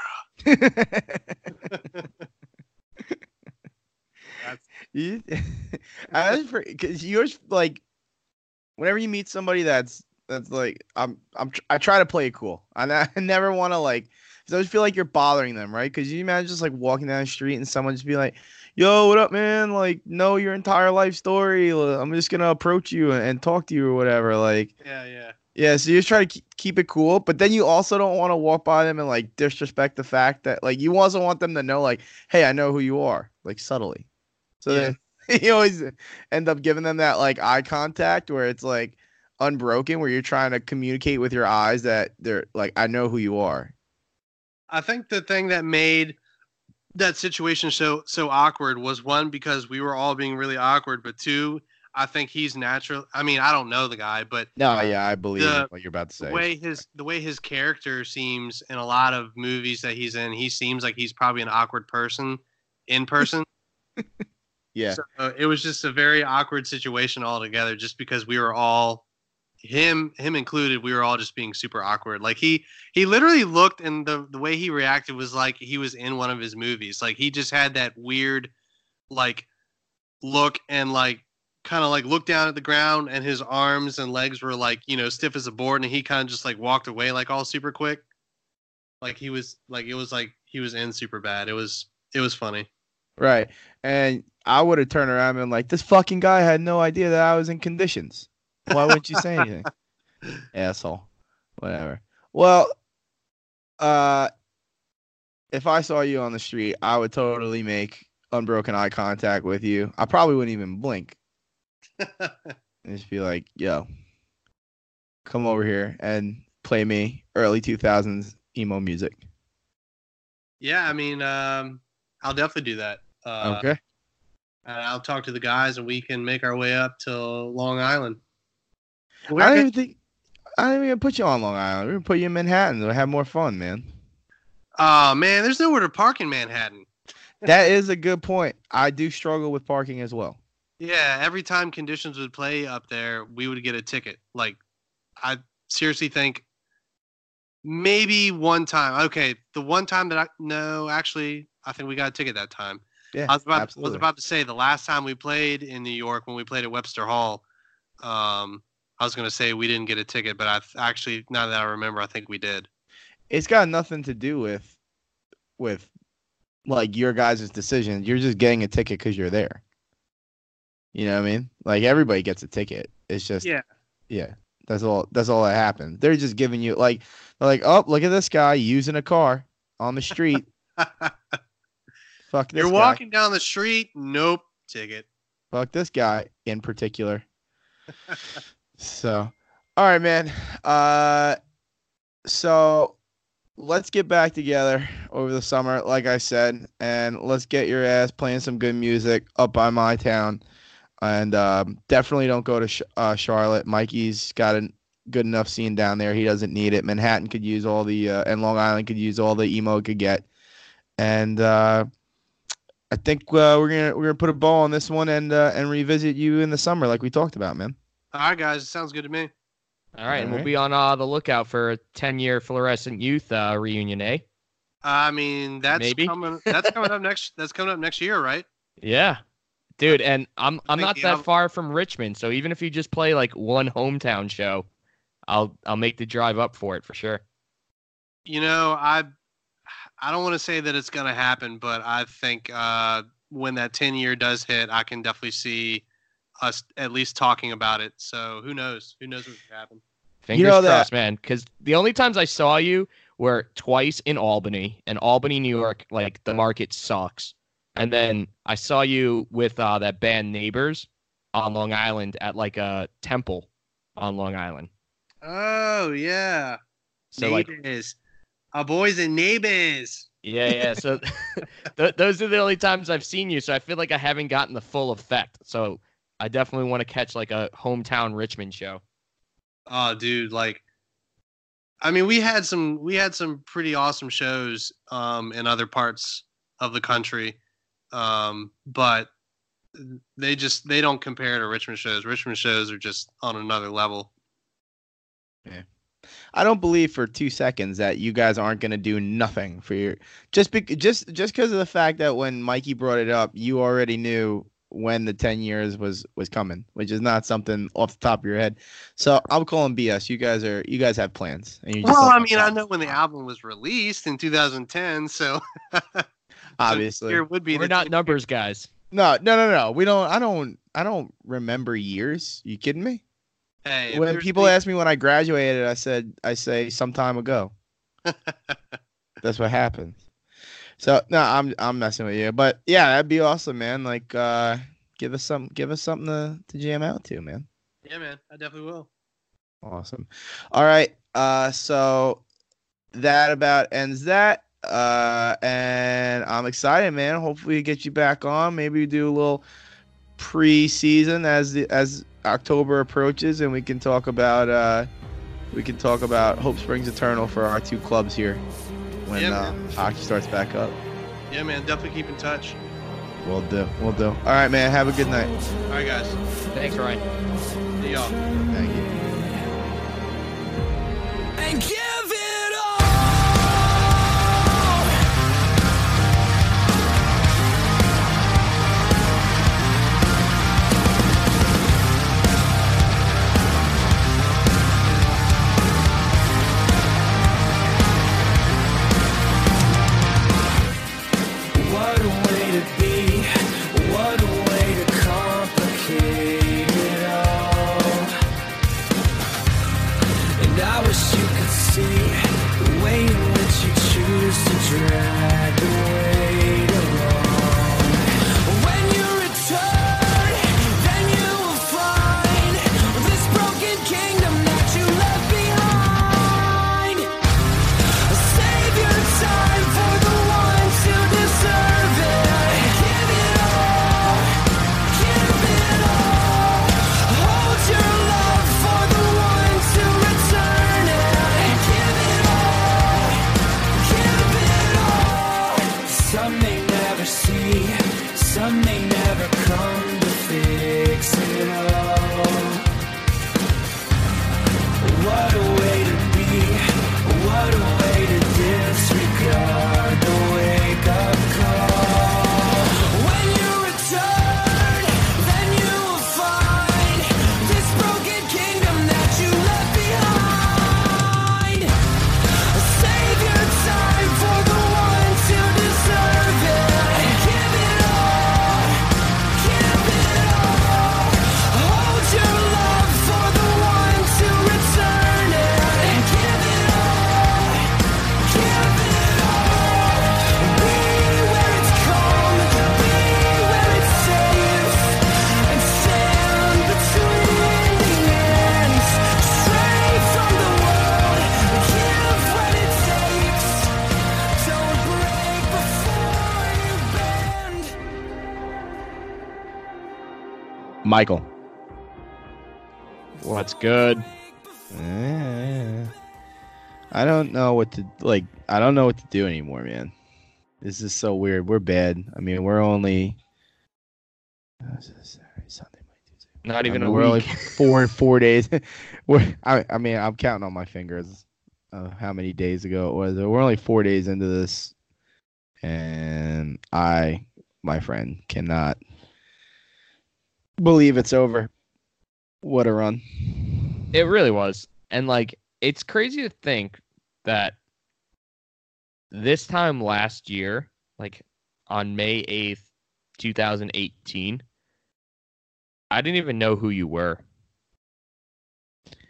S1: you, I was because you're like, whenever you meet somebody that's that's like, I'm I'm I try to play it cool. I, I never want to like, 'cause I always feel like you're bothering them, right? Because you imagine just like walking down the street and someone just be like, "Yo, what up, man? Like, know your entire life story. I'm just gonna approach you and talk to you or whatever." Like,
S4: Yeah, yeah.
S1: Yeah, so you just try to keep, keep it cool, but then you also don't want to walk by them and like disrespect the fact that like you also want them to know like, hey, I know who you are, like subtly. So
S4: Yeah.
S1: then you always end up giving them that like eye contact where it's like unbroken, where you're trying to communicate with your eyes that they're like, I know who you are.
S4: I think the thing that made that situation so so awkward was one because we were all being really awkward, but two, I think he's natural. I mean, I don't know the guy, but
S1: No, yeah, I believe
S4: The-
S1: what you're about to say.
S4: the way his the way his character seems in a lot of movies that he's in, he seems like he's probably an awkward person in person.
S1: yeah,
S4: So uh, it was just a very awkward situation altogether, just because we were all him him included. We were all just being super awkward. Like he he literally looked, and the the way he reacted was like he was in one of his movies. Like he just had that weird, like look and like kind of like looked down at the ground, and his arms and legs were like you know stiff as a board, and he kind of just like walked away like all super quick. Like he was like it was like he was in super bad. It was it was funny.
S1: right. And I would have turned around and been like, this fucking guy had no idea that I was in conditions. Why wouldn't you say anything? asshole. Whatever. Well, uh, if I saw you on the street, I would totally make unbroken eye contact with you. I probably wouldn't even blink. And just be like, "Yo, come over here and play me early 2000s emo music."
S4: Yeah, I mean, um, I'll definitely do that. Uh,
S1: okay.
S4: and I'll talk to the guys, and we can make our way up to Long Island.
S1: I don't even think. I don't even put you on Long Island. We're gonna put you in Manhattan. We'll have more fun, man.
S4: Oh man, there's nowhere to park in Manhattan.
S1: That is a good point. I do struggle with parking as well.
S4: Yeah, every time conditions would play up there, we would get a ticket. Like, I seriously think maybe one time. Okay, the one time that I no, actually, I think we got a ticket that time.
S1: Yeah,
S4: I was about was about to say the last time we played in New York when we played at Webster Hall. Um, I was gonna say we didn't get a ticket, but I th- actually now that I remember, I think we did.
S1: it's got nothing to do with with like your guys' decision. You're just getting a ticket because you're there. You know what I mean? Like everybody gets a ticket. It's just
S4: Yeah.
S1: yeah. That's all. That's all that happened. They're just giving you like they're like, oh, look at this guy using a car on the street. Fuck this
S4: You're
S1: guy.
S4: walking down the street. Nope, ticket.
S1: Fuck this guy in particular. so, all right, man. Uh, so let's get back together over the summer, like I said, and let's get your ass playing some good music up by my town. And um, definitely don't go to Sh- uh, Charlotte. Mikey's got a good enough scene down there. He doesn't need it. Manhattan could use all the, uh, and Long Island could use all the emo it could get. And uh, I think uh, we're gonna we're gonna put a bow on this one and uh, and revisit you in the summer, like we talked about, man.
S4: All right, guys, it sounds good to me.
S2: All right, and we'll be on uh, the lookout for a 10 year fluorescent youth uh, reunion, eh?
S4: I mean, that's
S2: Maybe.
S4: coming. That's coming up next. That's coming up next year, right?
S2: Yeah. Dude, and I'm I'm not that far from Richmond, so even if you just play like one hometown show, I'll I'll make the drive up for it for sure.
S4: You know, I I don't want to say that it's gonna happen, but I think uh, when that ten year does hit, I can definitely see us at least talking about it. So who knows? Who knows what could happen?
S2: Fingers
S1: know that-
S2: crossed, man. Because the only times I saw you were twice in Albany, and Albany, New York, like the market sucks. And then I saw you with uh, that band Neighbors on Long Island at like a temple on Long Island.
S4: Oh yeah,
S2: So like
S4: neighbors, our boys and neighbors.
S2: Yeah, yeah. So th- those are the only times I've seen you. So I feel like I haven't gotten the full effect. So I definitely want to catch like a hometown Richmond show.
S4: Oh, dude, like, I mean, we had some we had some pretty awesome shows um, in other parts of the country, um, but they just they don't compare to Richmond shows. Richmond shows are just on another level. Yeah.
S1: I don't believe for two seconds that you guys aren't gonna do nothing for your just be, just just because of the fact that when Mikey brought it up, you already knew when the ten years was was coming, which is not something off the top of your head. So I'm calling BS. You guys are you guys have plans, and you just
S4: Well, I mean, I know when the album was released in 2010, so
S1: obviously.
S4: here would be
S2: We're not numbers guys.
S1: No, no, no, no. We don't. I don't. I don't remember years. You kidding me?
S4: Hey,
S1: when people
S4: the-
S1: ask me when I graduated, I said I say some time ago. That's what happens. So no, I'm I'm messing with you, but yeah, that'd be awesome, man. Like, uh, give us some, give us something to, to jam out to, man.
S4: yeah, man, I definitely will.
S1: Awesome. All right. Uh, so that about ends that. Uh, and I'm excited, man. Hopefully, get you back on. Maybe we do a little pre-season as the as October approaches, and we can talk about uh, we can talk about Hope Springs Eternal for our two clubs here when
S4: Yeah,
S1: uh, hockey starts back up.
S4: Yeah, man, definitely keep in touch.
S1: We'll do. We'll do. All right, man. Have a good night.
S4: All right, guys,
S2: Thanks, Ryan.
S4: see y'all.
S1: Thank you.
S3: and give
S1: Michael.
S2: What's good?
S1: Eh, I don't know what to like. I don't know what to do anymore, man. This is so weird. We're bad. I mean, we're only uh, Saturday, Sunday, Monday, Tuesday.
S2: Not
S1: I
S2: even
S1: mean,
S2: a
S1: we're only
S2: week.
S1: four four days. we're, I, I mean, I'm counting on my fingers. Uh, how many days ago it was? We're only four days into this, and I, my friend, cannot believe it's over. What a run!
S2: It really was. And like it's crazy to think that this time last year, like on May 8th, 2018, I didn't even know who you were.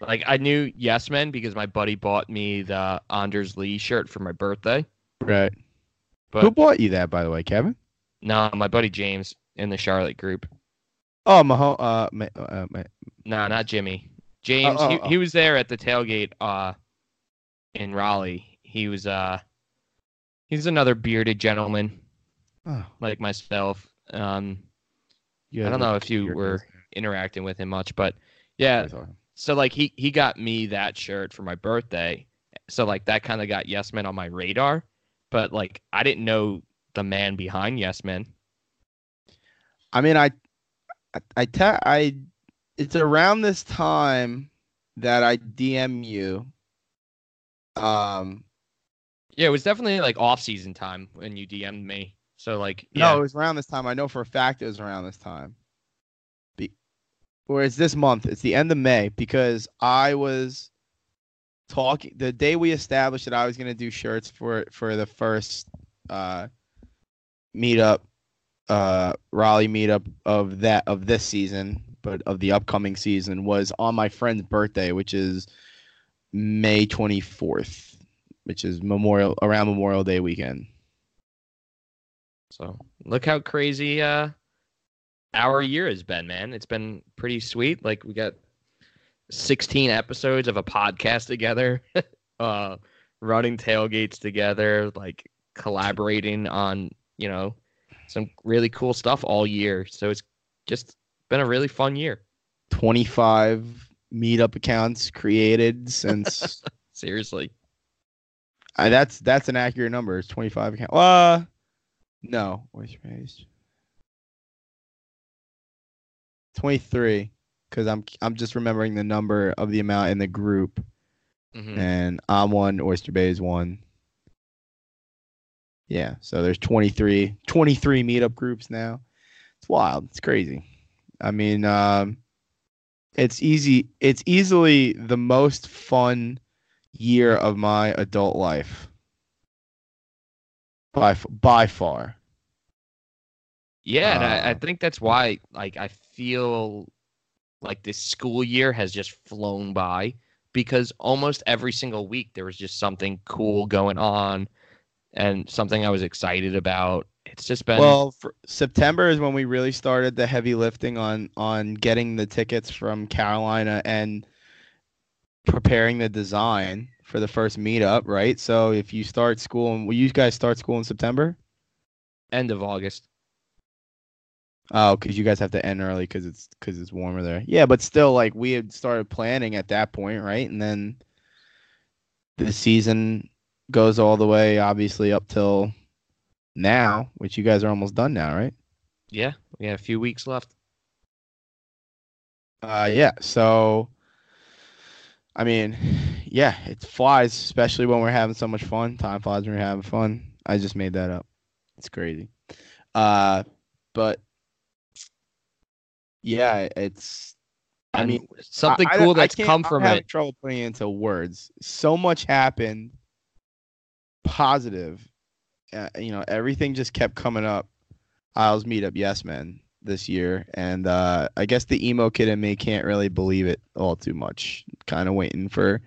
S2: Like I knew Yes Men because my buddy bought me the Anders Lee shirt for my birthday.
S1: Right.
S2: But
S1: Who bought you that, by the way, Kevin?
S2: no, my buddy James in the Charlotte group.
S1: Oh, Maho- uh, Ma- uh, Ma-
S2: No, not Jimmy. James,
S1: oh,
S2: he,
S1: oh.
S2: he was there at the tailgate uh in Raleigh. He was uh he's another bearded gentleman
S1: oh,
S2: like myself. Um I don't know if you were interacting with him much, but yeah, so like he he got me that shirt for my birthday. So like that kind of got Yes Men on my radar, but like I didn't know the man behind Yes Men.
S1: I mean, I, I, I, te- I, it's around this time that I DM you. Um,
S2: Yeah, it was definitely like off season time when you DM'd me. So like yeah.
S1: no, it was around this time. I know for a fact it was around this time. Be- or it's this month. It's the end of May because I was talking the day we established that I was gonna do shirts for for the first uh meetup, uh Raleigh meetup of that of this season, but of the upcoming season was on my friend's birthday, which is May twenty fourth, which is Memorial around Memorial Day weekend.
S2: So look how crazy uh our year has been, man. It's been pretty sweet. Like we got 16 episodes of a podcast together, uh running tailgates together, like collaborating on, you know, some really cool stuff all year. So it's just been a really fun year.
S1: 25 meetup accounts created since
S2: Seriously.
S1: that's that's an accurate number. It's 25 account. Uh no, where's page? 23 cuz I'm I'm just remembering the number of the amount in the group
S2: Mhm.
S1: and I'm one, Oyster Bay is one. Yeah, so there's 23 23 meetup groups now. It's wild. It's crazy. I mean, um it's easy it's easily the most fun year of my adult life. By by far.
S2: Yeah, and I, I
S1: Uh,
S2: think that's why like I feel like this school year has just flown by because almost every single week there was just something cool going on and something I was excited about. It's just been
S1: Well, September is when we really started the heavy lifting on on getting the tickets from Carolina and preparing the design for the first meetup, right? So if you start school, and will you guys start school in September?
S2: end of August.
S1: Oh, because you guys have to end early because it's because it's warmer there. Yeah, but still, like we had started planning at that point, right? And then the season goes all the way, obviously, up till now, which you guys are almost done now, right?
S2: Yeah, we got a few weeks left.
S1: Uh, yeah. So, I mean, yeah, it flies, especially when we're having so much fun. Time flies when we're having fun. I just made that up. It's crazy. Uh, but yeah, it's. I mean,
S2: something
S1: I- I-
S2: cool
S1: I
S2: that's
S1: can't-
S2: come from
S1: having
S2: it.
S1: Trouble putting it into words. So much happened. Positive. Uh, you know, everything just kept coming up. Isles meetup, yes, man, this year, and uh, I guess the emo kid in me can't really believe it all too much. Kind of waiting for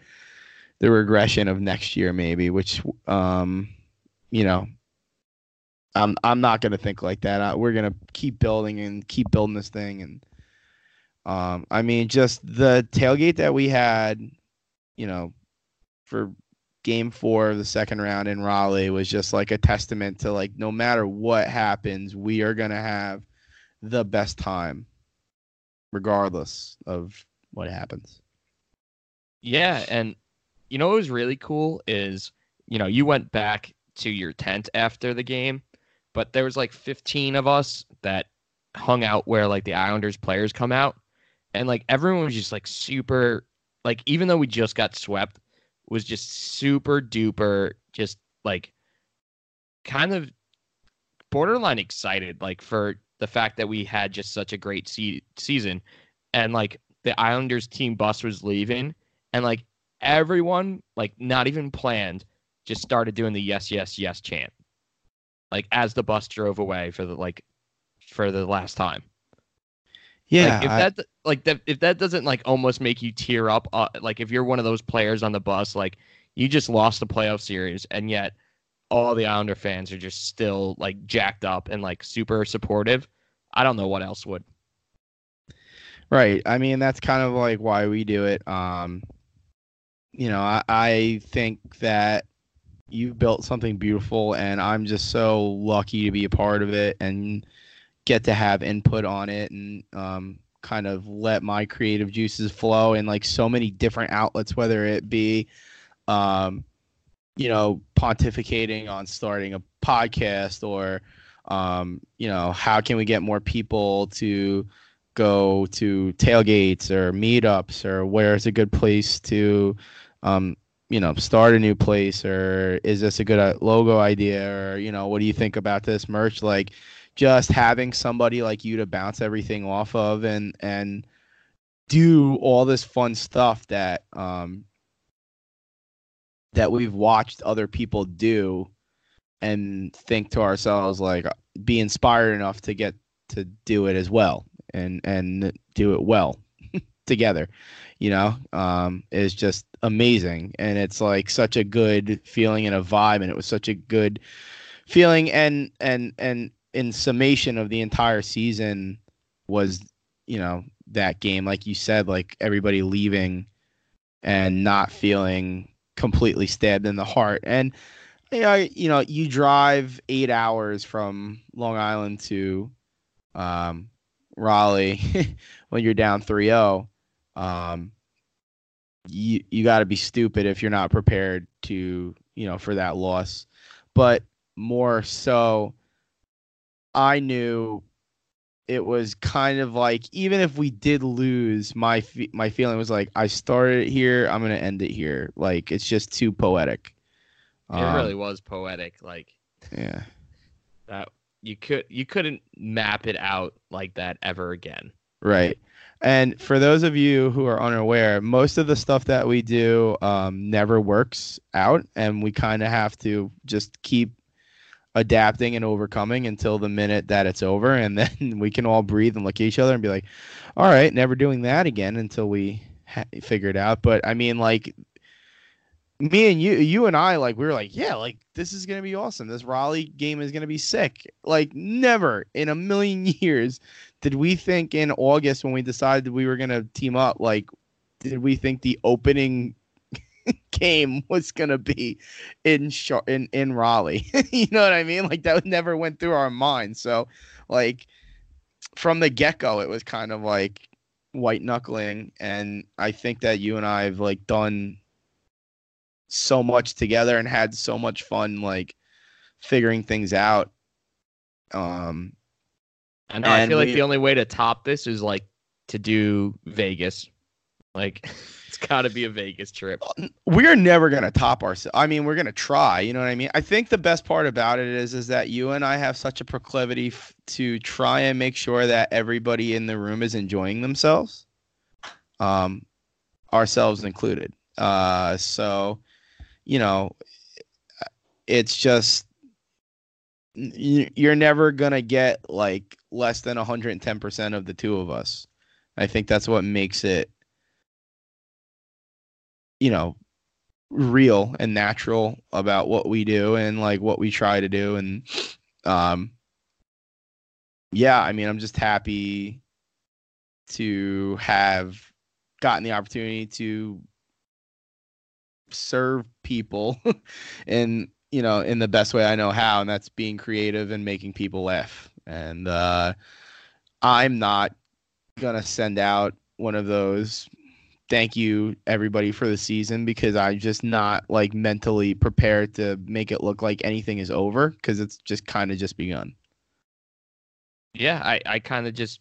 S1: the regression of next year, maybe. Which, um, you know, I'm I'm not gonna think like that. I, we're gonna keep building and keep building this thing, and um, I mean, just the tailgate that we had, you know, for game four of the second round in Raleigh was just like a testament to like no matter what happens, we are gonna have the best time, regardless of what happens.
S2: Yeah, and you know what was really cool is you know you went back to your tent after the game, but there was like 15 of us that hung out where like the Islanders players come out, and like everyone was just like super like even though we just got swept, was just super duper just like kind of borderline excited like for the fact that we had just such a great se- season. And like the Islanders team bus was leaving and like everyone like not even planned just started doing the yes yes yes chant. Like as the bus drove away for the like for the last time
S1: Yeah,
S2: like, if
S1: I-
S2: that like that if that doesn't like almost make you tear up uh, like if you're one of those players on the bus like you just lost the playoff series and yet all the Islander fans are just still like jacked up and like super supportive I don't know what else would
S1: Right. I mean, that's kind of like why we do it. Um, you know, I, I think that you've built something beautiful, and I'm just so lucky to be a part of it and get to have input on it and um, kind of let my creative juices flow in like so many different outlets, whether it be, um, you know, pontificating on starting a podcast or, um, you know, how can we get more people to go to tailgates or meetups or where's a good place to um you know start a new place or is this a good uh, logo idea or you know what do you think about this merch? Like just having somebody like you to bounce everything off of and and do all this fun stuff that um that we've watched other people do and think to ourselves like be inspired enough to get to do it as well and and do it well together you know? Um is just amazing. And it's like such a good feeling and a vibe and it was such a good feeling. And and and in summation of the entire season was you know that game. Like you said like everybody leaving and not feeling completely stabbed in the heart. And you know, you know you drive 8 hours from Long Island to um Raleigh when you're down 3-0 um you you got to be stupid if you're not prepared to you know for that loss. But more so I knew it was kind of like even if we did lose my fe- my feeling was like I started it here I'm going to end it here. Like it's just too poetic.
S2: It
S1: Um,
S2: really was poetic like
S1: yeah.
S2: that you could you couldn't map it out like that ever again.
S1: Right. And for those of you who are unaware, most of the stuff that we do um, never works out, and we kind of have to just keep adapting and overcoming until the minute that it's over, and then we can all breathe and look at each other and be like, "All right, never doing that again until we ha- figure it out." But I mean, like me and you, you and I, like we were like, "Yeah, like this is gonna be awesome. This Raleigh game is gonna be sick." Like never in a million years did we think in August when we decided we were gonna team up, like, did we think the opening game was gonna be in in in Raleigh? you know what I mean? Like that never went through our mind. So, like, from the get go, it was kind of like white knuckling, and I think that you and I have like done so much together and had so much fun, like figuring things out. Um,
S2: I know. I feel like the only way to top this is like to do Vegas. Like it's got to be a Vegas trip.
S1: we're never gonna top ourselves. I mean, we're gonna try. You know what I mean? I think the best part about it is is that you and I have such a proclivity f- to try and make sure that everybody in the room is enjoying themselves, um, ourselves included. Uh, so, you know, it's just you're never gonna get like less than 110 percent of the two of us. I think that's what makes it you know real and natural about what we do and like what we try to do. And um yeah i mean i'm just happy to have gotten the opportunity to serve people in you know in the best way i know how and that's being creative and making people laugh. And uh i'm not gonna send out one of those thank you everybody for the season because I'm just not like mentally prepared to make it look like anything is over because it's just kind of just begun.
S2: Yeah, I, I kind of just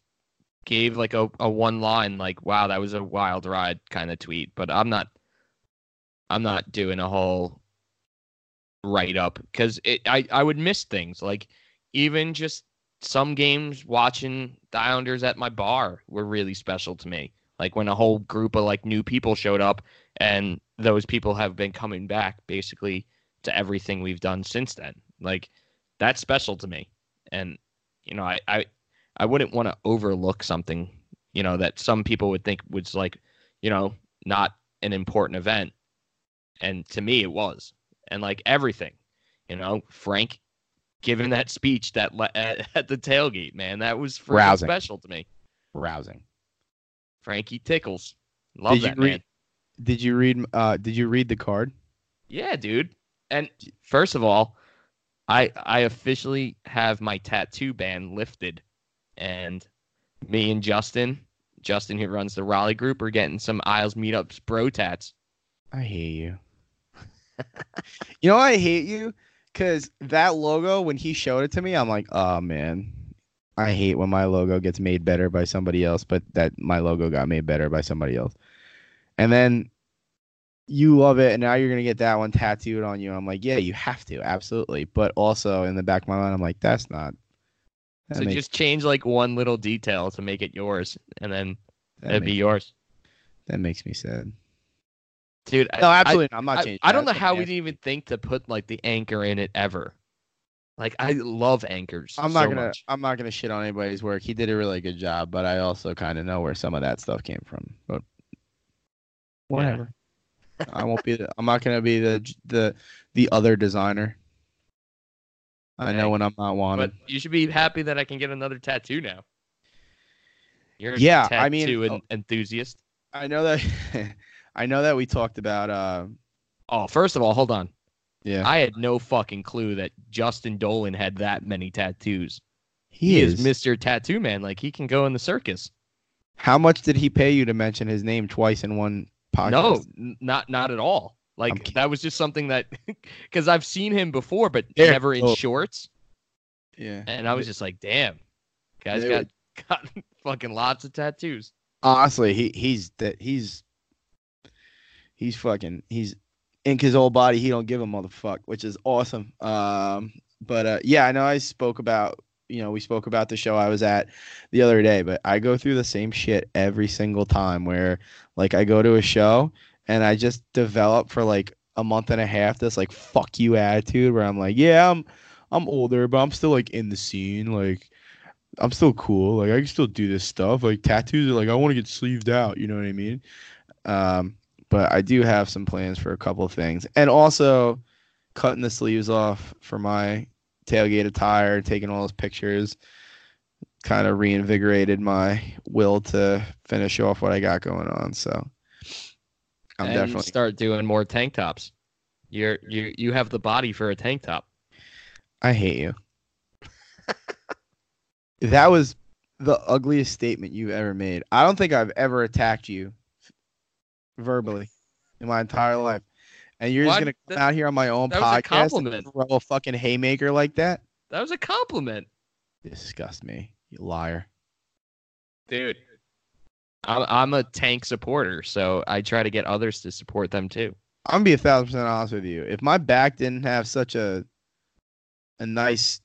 S2: gave like a, a one line like wow that was a wild ride kind of tweet, but I'm not I'm not doing a whole write up because I I would miss things like even just some games watching the Islanders at my bar were really special to me. Like when a whole group of like new people showed up and those people have been coming back basically to everything we've done since then. Like that's special to me. And you know, I I, I wouldn't want to overlook something, you know, that some people would think was like, you know, not an important event. And to me it was. And like everything, you know, Frank giving that speech that le- at, at the tailgate, man, that was
S1: Rousing.
S2: special to me.
S1: Rousing.
S2: Frankie Tickles. Love
S1: Did you
S2: that
S1: read-
S2: man.
S1: Did you read? Uh, did you read the card?
S2: Yeah, dude. And first of all, I I officially have my tattoo ban lifted, and me and Justin, Justin who runs the Raleigh group, are getting some Isles meetups bro tats.
S1: I hate you. you know I hate you? Cause that logo, when he showed it to me, I'm like, oh man. I hate when my logo gets made better by somebody else, but that my logo got made better by somebody else. And then you love it, and now you're gonna get that one tattooed on you. I'm like, yeah, you have to, absolutely. But also in the back of my mind, I'm like, that's not. That
S2: so
S1: makes-
S2: just change like one little detail to make it yours, and then
S1: that
S2: it'd be yours,
S1: that makes me sad.
S2: dude. I-
S1: No,
S2: I-
S1: absolutely. not. I'm not
S2: I,
S1: changing.
S2: I don't know how we didn't even think to put like the anchor in it ever. Like I love anchors.
S1: I'm not
S2: so
S1: gonna
S2: much.
S1: I'm not gonna shit on anybody's work. He did a really good job, but I also kind of know where some of that stuff came from. But whatever. I won't be. The, I'm not gonna be the the the other designer. I know when I'm not wanted.
S2: But you should be happy that I can get another tattoo now. You're a
S1: Yeah, I mean,
S2: tattoo
S1: oh-
S2: en- enthusiast.
S1: I know that. I know that we talked about. Uh,
S2: Oh, first of all, hold on.
S1: Yeah,
S2: I had no fucking clue that Justin Dolan had that many tattoos.
S1: he,
S2: is.
S1: is.
S2: Mr. Tattoo Man. Like he can go in the circus.
S1: How much did he pay you to mention his name twice in one podcast?
S2: No, n- not not at all. Like that was just something that because I've seen him before, but
S1: There-
S2: never in
S1: oh.
S2: shorts.
S1: Yeah.
S2: And I was just like, damn, guys got got fucking lots of tattoos.
S1: honestly, he he's that he's he's fucking he's ink his old body. He don't give a motherfuck, which is awesome. Um, but uh, yeah, I know I spoke about you know we spoke about the show I was at the other day, but I go through the same shit every single time where like I go to a show and I just develop for like a month and a half this like fuck you attitude where I'm like, yeah, I'm I'm older, but I'm still like in the scene, like. I'm still cool. Like I can still do this stuff. Like tattoos like I want to get sleeved out. You know what I mean? Um, but I do have some plans for a couple of things, and also cutting the sleeves off for my tailgate attire, taking all those pictures, kind of reinvigorated my will to finish off what I got going on. So I'm
S2: and
S1: definitely
S2: start doing more tank tops. You're you you have the body for a tank top.
S1: I hate you. that was the ugliest statement you've ever made. I don't think I've ever attacked you verbally in my entire life. And you're
S2: What?
S1: just gonna come
S2: That-
S1: out here on my own
S2: that was a
S1: podcast and throw a fucking haymaker like that?
S2: That was a compliment,
S1: Disgust me, you liar.
S2: dude. I'm I'm a tank supporter, so I try to get others to support them too.
S1: I'm gonna be a thousand percent honest with you. If my back didn't have such a a nice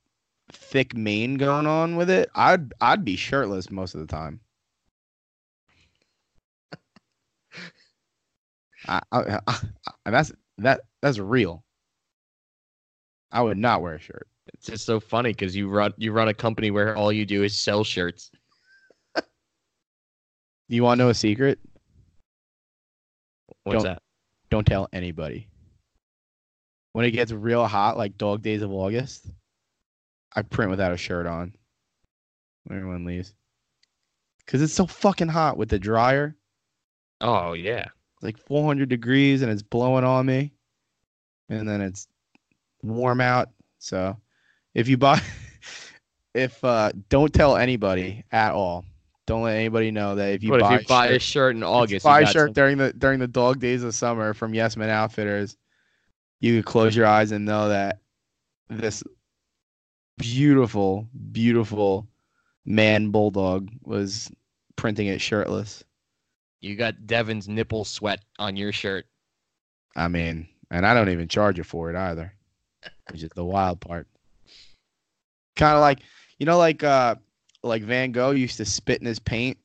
S1: thick mane going on with it, I'd I'd be shirtless most of the time. I, I, that's that that's real. I would not wear a shirt.
S2: It's just so funny because you run you run a company where all you do is sell shirts.
S1: Do you want to know a secret?
S2: What's
S1: Don't-
S2: that?
S1: Don't tell anybody. When it gets real hot, like dog days of August, I print without a shirt on. Everyone leaves. Cause it's so fucking hot with the dryer.
S2: Oh yeah.
S1: It's like 400 degrees and it's blowing on me. And then it's warm out. So if you buy, if uh, don't tell anybody at all.
S3: Don't let anybody know that if you buy,
S2: if you buy a shirt in
S3: if you
S2: August,
S3: buy a shirt during the during the dog days of summer from Yes Men Outfitters, you could close your eyes and know that this beautiful, beautiful man bulldog was printing it shirtless.
S2: You got Devin's nipple sweat on your shirt.
S3: I mean, and I don't even charge you for it either, which is the wild part. Kind of like, you know, like uh, like Van Gogh used to spit in his paint,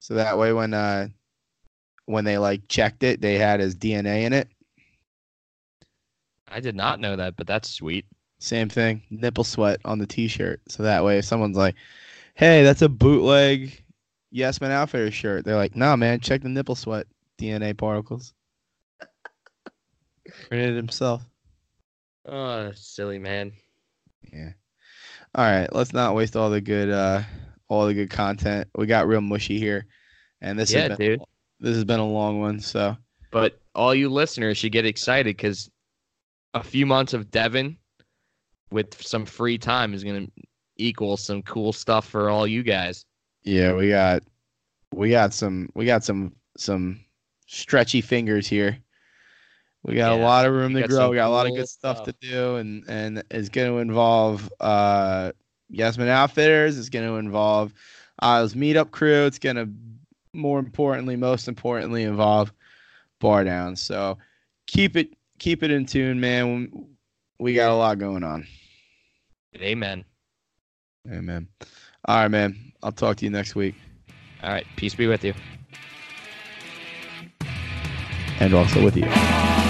S3: so that way when uh, when they like checked it, they had his DNA in it.
S2: I did not know that, but that's sweet.
S3: Same thing, nipple sweat on the T-shirt, so that way if someone's like, "Hey, that's a bootleg Yes Man Outfitter shirt," they're like, "No, man, check the nipple sweat DNA particles." Printed it himself.
S2: Oh, silly man.
S3: Yeah. All right, let's not waste all the good uh all the good content. We got real mushy here. And this
S2: Yeah,
S3: has been
S2: dude.
S3: this has been a long one, so
S2: But all you listeners should get excited because a few months of Devin with some free time is going to equal some cool stuff for all you guys.
S3: Yeah, we got we got some we got some some stretchy fingers here. We got a lot of room to grow. We got a lot of good stuff, to do and and it's going to involve uh Yes Men Outfitters, it's going to involve Isles Meetup Crew, it's going to more importantly, most importantly involve Bar Down. So keep it keep it in tune, man. We got a lot going on.
S2: Amen.
S3: Amen. All right, man. I'll talk to you next week.
S2: All right. Peace be with you.
S3: And also with you.